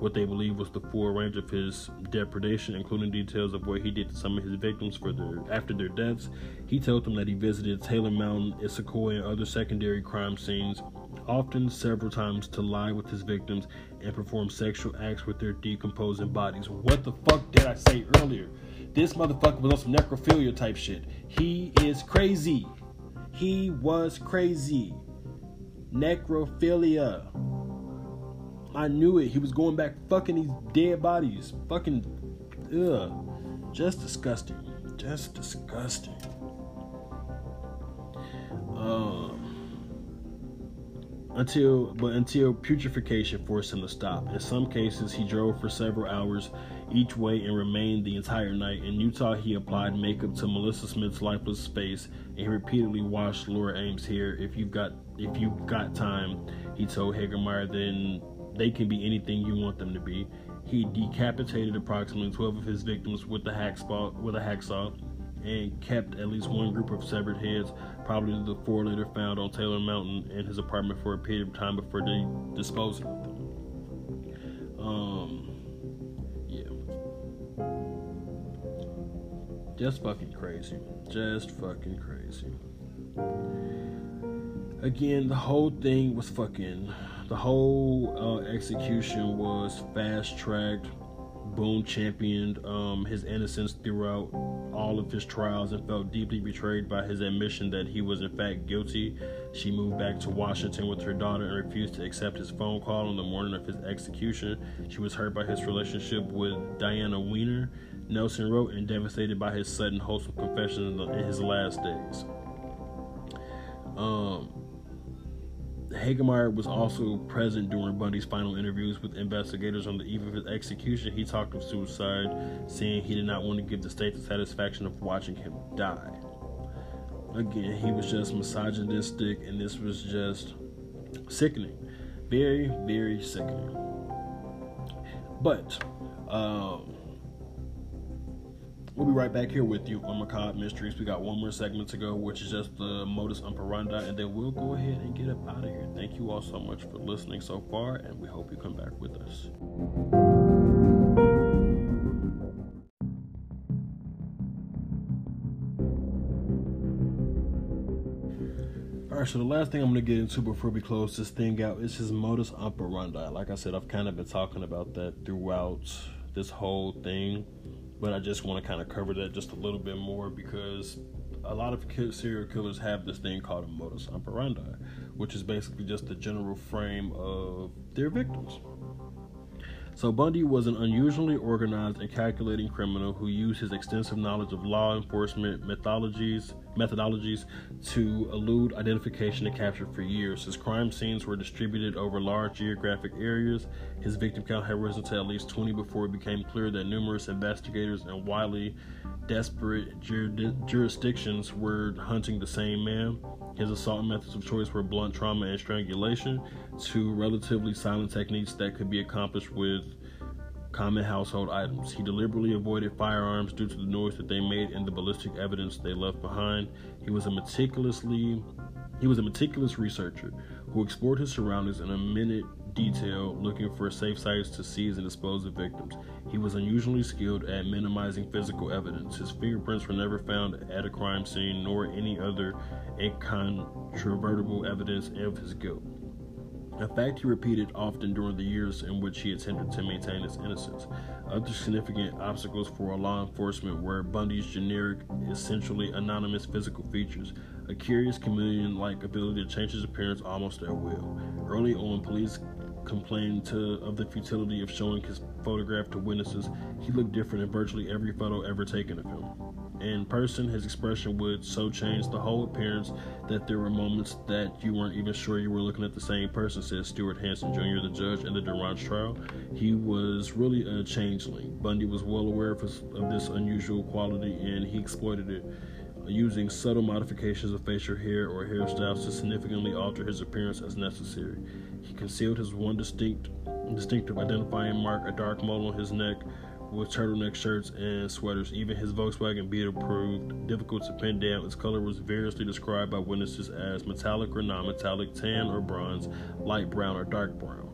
what they believed was the full range of his depredation, including details of what he did to some of his victims for their after their deaths. He told them that he visited Taylor Mountain, Issaquah, and other secondary crime scenes, often several times to lie with his victims and perform sexual acts with their decomposing bodies. What the fuck did I say earlier? This motherfucker was on some necrophilia type shit. He is crazy. He was crazy. Necrophilia. I knew it. He was going back fucking these dead bodies. Fucking ugh. Just disgusting. Just disgusting. Um until but until putrefaction forced him to stop. In some cases he drove for several hours each way and remained the entire night. In Utah he applied makeup to Melissa Smith's lifeless face and he repeatedly washed Laura Aime's hair. If you've got if you've got time, he told Hagmaier, then they can be anything you want them to be. He decapitated approximately 12 of his victims with a hacksaw, with a hacksaw and kept at least one group of severed heads, probably the four later found on Taylor Mountain in his apartment for a period of time before they disposed of them. Um, Just fucking crazy. Just fucking crazy. Again, the whole thing was fucking the whole uh, execution was fast tracked. Boone championed um, his innocence throughout all of his trials and felt deeply betrayed by his admission that he was in fact guilty. She moved back to Washington with her daughter and refused to accept his phone call on the morning of his execution. She was hurt by his relationship with Diana Weiner, Nelson wrote, and devastated by his sudden wholesome confession in his last days. Um, Hagmaier was also present during Bundy's final interviews with investigators on the eve of his execution. He talked of suicide, saying he did not want to give the state the satisfaction of watching him die. Again, he was just misogynistic, and this was just sickening. Very, very sickening. But, um, We'll be right back here with you on Macabre Mysteries. We got one more segment to go, which is just the modus operandi, and then we'll go ahead and get up out of here. Thank you all so much for listening so far, and we hope you come back with us. Alright, so the last thing I'm going to get into before we close this thing out is his modus operandi. Like I said, I've kind of been talking about that throughout this whole thing but I just want to kind of cover that just a little bit more because a lot of serial killers have this thing called a modus operandi, which is basically just the general frame of their victims. So Bundy was an unusually organized and calculating criminal who used his extensive knowledge of law enforcement methodologies methodologies to elude identification and capture for years. His crime scenes were distributed over large geographic areas. His victim count had risen to at least 20 before it became clear that numerous investigators in widely desperate jurisdictions were hunting the same man. His assault methods of choice were blunt trauma and strangulation, two relatively silent techniques that could be accomplished with common household items. He deliberately avoided firearms due to the noise that they made and the ballistic evidence they left behind. He was a meticulously He was a meticulous researcher who explored his surroundings in a minute detail, looking for safe sites to seize and dispose of victims. He was unusually skilled at minimizing physical evidence. His fingerprints were never found at a crime scene, nor any other incontrovertible evidence of his guilt. A fact he repeated often during the years in which he attempted to maintain his innocence. Other significant obstacles for law enforcement were Bundy's generic, essentially anonymous physical features, a curious chameleon like ability to change his appearance almost at will. Early on, police complained to, of the futility of showing his photograph to witnesses. He looked different in virtually every photo ever taken of him. In person, his expression would so change the whole appearance that there were moments that you weren't even sure you were looking at the same person, said Stewart Hanson Jr., the judge in the DaRonch trial. He was really a changeling. Bundy was well aware of, his, of this unusual quality and he exploited it using subtle modifications of facial hair or hairstyles to significantly alter his appearance as necessary. He concealed his one distinct, distinctive identifying mark, a dark mole on his neck, with turtleneck shirts and sweaters. Even his Volkswagen Beetle proved difficult to pin down. Its color was variously described by witnesses as metallic or non-metallic, tan or bronze, light brown or dark brown.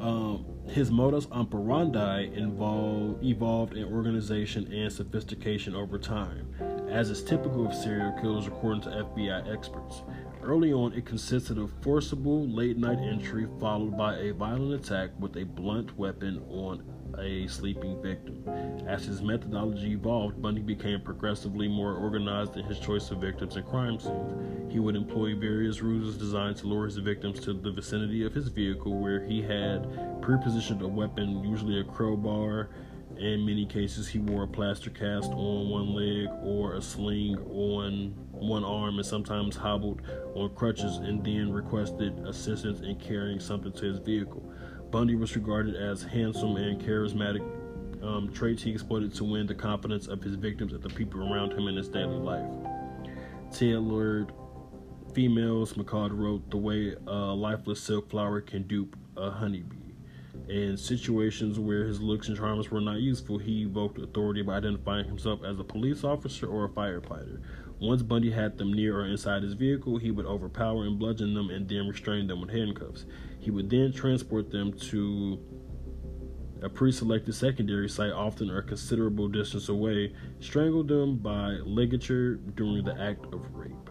Um, his modus operandi involved, evolved in organization and sophistication over time, as is typical of serial killers according to FBI experts. Early on, it consisted of forcible late night entry followed by a violent attack with a blunt weapon on a sleeping victim. As his methodology evolved, Bundy became progressively more organized in his choice of victims and crime scenes. He would employ various ruses designed to lure his victims to the vicinity of his vehicle where he had pre-positioned a weapon, usually a crowbar. In many cases, he wore a plaster cast on one leg or a sling on one arm and sometimes hobbled on crutches and then requested assistance in carrying something to his vehicle. Bundy was regarded as handsome and charismatic, um, traits he exploited to win the confidence of his victims and the people around him in his daily life. Tailored females, McCall wrote, the way a lifeless silk flower can dupe a honeybee. In situations where his looks and charms were not useful, he evoked authority by identifying himself as a police officer or a firefighter. Once Bundy had them near or inside his vehicle, he would overpower and bludgeon them and then restrain them with handcuffs. He would then transport them to a pre selected secondary site, often a considerable distance away, strangle them by ligature during the act of rape.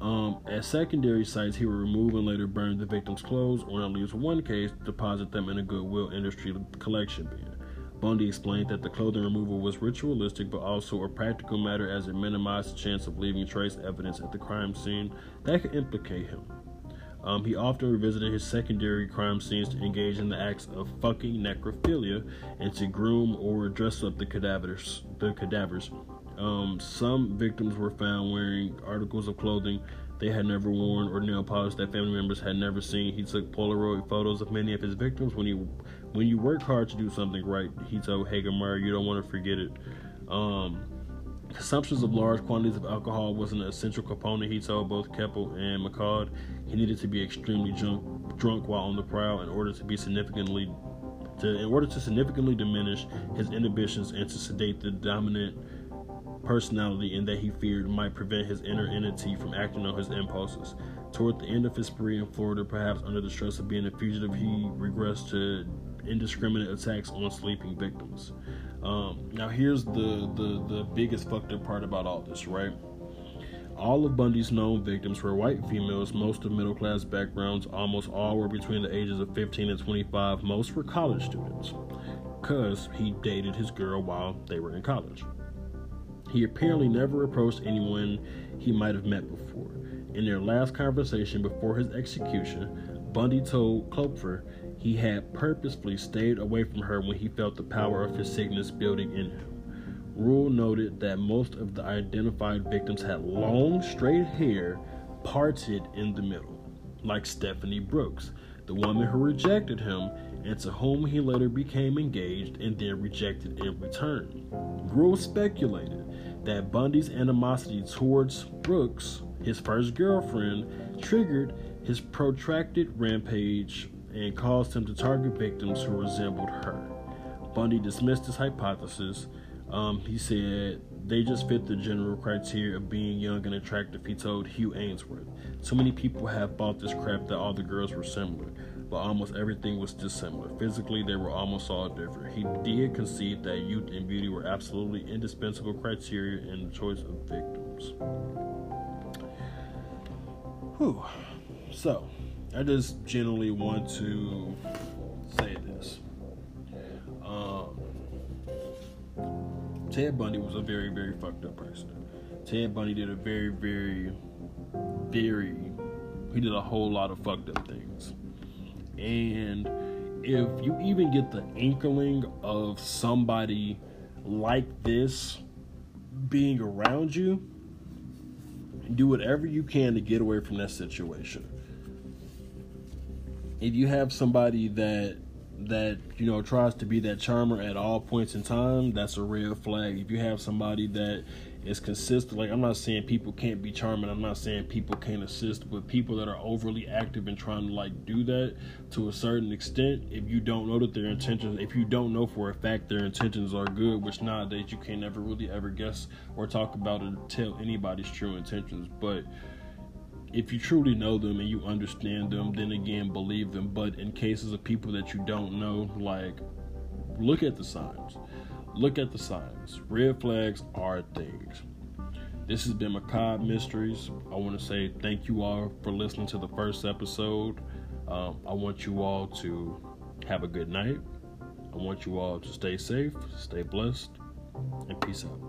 Um, at secondary sites, he would remove and later burn the victim's clothes, or in at least one case, deposit them in a Goodwill industry collection bin. Bundy explained that the clothing removal was ritualistic but also a practical matter as it minimized the chance of leaving trace evidence at the crime scene that could implicate him. Um, he often revisited his secondary crime scenes to engage in the acts of fucking necrophilia and to groom or dress up the cadavers. The cadavers. Um, some victims were found wearing articles of clothing they had never worn or nail polish that family members had never seen. He took Polaroid photos of many of his victims. When you when you work hard to do something right, he told Hagmaier, you don't want to forget it. Um, Consumptions of large quantities of alcohol was an essential component, he told both Keppel and McCall. He needed to be extremely drunk, drunk while on the prowl in order to be significantly to, in order to significantly diminish his inhibitions and to sedate the dominant personality in that he feared might prevent his inner entity from acting on his impulses. Toward the end of his spree in Florida, perhaps under the stress of being a fugitive, he regressed to indiscriminate attacks on sleeping victims. Um, now, here's the, the the biggest fucked up part about all this, right? All of Bundy's known victims were white females, most of middle class backgrounds. Almost all were between the ages of 15 and 25. Most were college students, because he dated his girl while they were in college. He apparently never approached anyone he might have met before. In their last conversation before his execution, Bundy told Kloepfer he had purposefully stayed away from her when he felt the power of his sickness building in him. Rule noted that most of the identified victims had long, straight hair parted in the middle, like Stephanie Brooks, the woman who rejected him and to whom he later became engaged and then rejected in return. Rule speculated that Bundy's animosity towards Brooks, his first girlfriend, triggered his protracted rampage and caused him to target victims who resembled her. Bundy dismissed this hypothesis, Um, he said they just fit the general criteria of being young and attractive. He told Hugh Aynesworth. So many people have bought this crap that all the girls were similar, but almost everything was dissimilar. Physically, they were almost all different. He did concede that youth and beauty were absolutely indispensable criteria in the choice of victims. Whew. So, I just generally want to say this. Um, Ted Bundy was a very, very fucked up person. Ted Bundy did a very, very, very, he did a whole lot of fucked up things. And if you even get the inkling of somebody like this being around you, do whatever you can to get away from that situation. If you have somebody that that you know tries to be that charmer at all points in time, that's a red flag. If you have somebody that is consistent, like I'm not saying people can't be charming, I'm not saying people can't assist, but people that are overly active and trying to like do that to a certain extent, if you don't know that their intentions, if you don't know for a fact their intentions are good, which nowadays you can never really ever guess or talk about or tell anybody's true intentions, but if you truly know them and you understand them, then again, believe them. But in cases of people that you don't know, like, look at the signs. Look at the signs. Red flags are things. This has been Macabre Mysteries. I want to say thank you all for listening to the first episode. Um, I want you all to have a good night. I want you all to stay safe, stay blessed, and peace out.